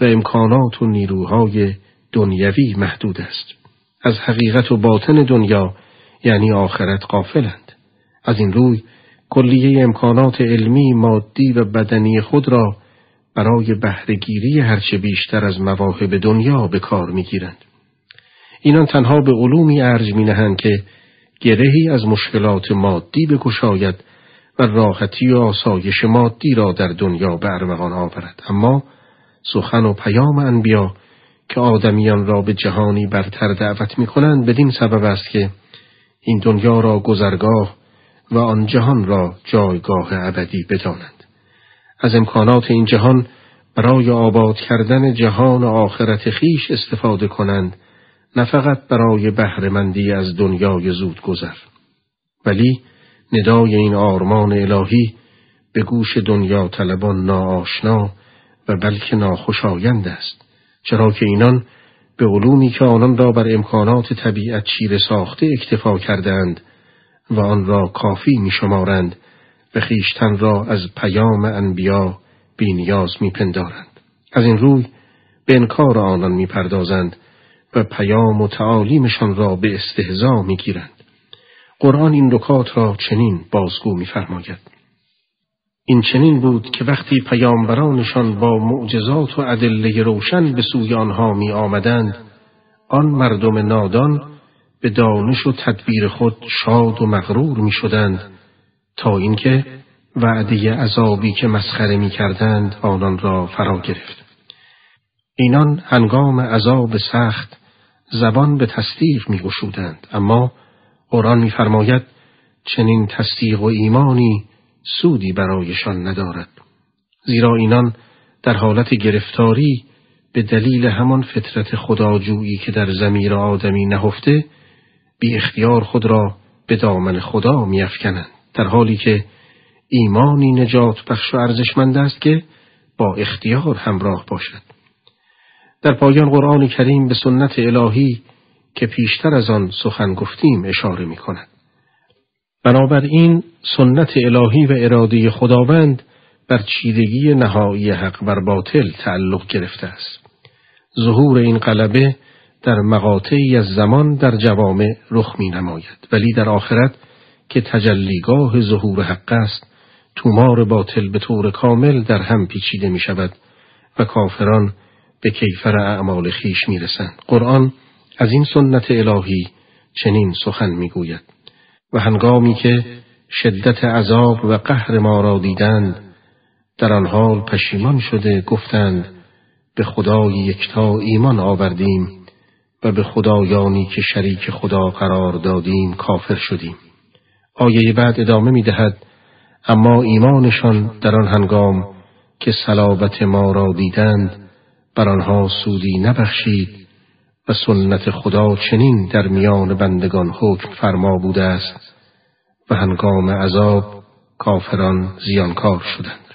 و امکانات و نیروهای دنیوی محدود است. از حقیقت و باطن دنیا یعنی آخرت قافلند. از این روی کلیه امکانات علمی، مادی و بدنی خود را برای بهرهگیری هرچه بیشتر از مواهب دنیا به کار می‌گیرند. اینان تنها به علومی ارج می نهند که گرهی از مشکلات مادی بگشاید و راحتی و آسایش مادی را در دنیا به ارمغان آورد اما سخن و پیام انبیا که آدمیان را به جهانی برتر دعوت می کنند بدین سبب است که این دنیا را گذرگاه و آن جهان را جایگاه ابدی بدانند. از امکانات این جهان برای آباد کردن جهان آخرت خیش استفاده کنند نه فقط برای بهرهمندی از دنیای زود گذر ولی ندای این آرمان الهی به گوش دنیا طلبان ناآشنا و بلکه ناخوشایند است چرا که اینان به علومی که آنان را بر امکانات طبیعت چیره ساخته اکتفا کردند و آن را کافی می شمارند و خیشتن را از پیام انبیا بینیاز می پندارند. از این روی به انکار آنان می پردازند و پیام و تعالیمشان را به استهزا می گیرند. قرآن این رکات را چنین بازگو می فرماید. این چنین بود که وقتی پیامبرانشان با معجزات و ادله روشن به سوی آنها می آمدند آن مردم نادان به دانش و تدبیر خود شاد و مغرور می شدند تا اینکه وعده عذابی که مسخره می کردند آنان را فرا گرفت. اینان هنگام عذاب سخت زبان به تصدیق می گشودند اما قرآن میفرماید چنین تصدیق و ایمانی سودی برایشان ندارد. زیرا اینان در حالت گرفتاری به دلیل همان فطرت خداجویی که در زمیر آدمی نهفته بی اختیار خود را به دامن خدا میافکنند. در حالی که ایمانی نجات بخش و ارزشمند است که با اختیار همراه باشد. در پایان قرآن کریم به سنت الهی که پیشتر از آن سخن گفتیم اشاره می کند. بنابراین سنت الهی و اراده خداوند بر چیدگی نهایی حق بر باطل تعلق گرفته است. ظهور این قلبه در مقاطعی از زمان در جوامع رخ می نماید ولی در آخرت که تجلیگاه ظهور حق است تومار باطل به طور کامل در هم پیچیده می شود و کافران به کیفر اعمال خیش می رسند. قرآن از این سنت الهی چنین سخن می‌گوید و هنگامی که شدت عذاب و قهر ما را دیدند در آن حال پشیمان شده گفتند به خدای یکتا ایمان آوردیم و به خدایانی که شریک خدا قرار دادیم کافر شدیم. آیه بعد ادامه می دهد اما ایمانشان در آن هنگام که صلابت ما را دیدند بر آنها سودی نبخشید و سنت خدا چنین در میان بندگان حکم فرما بوده است و هنگام عذاب کافران زیانکار شدند.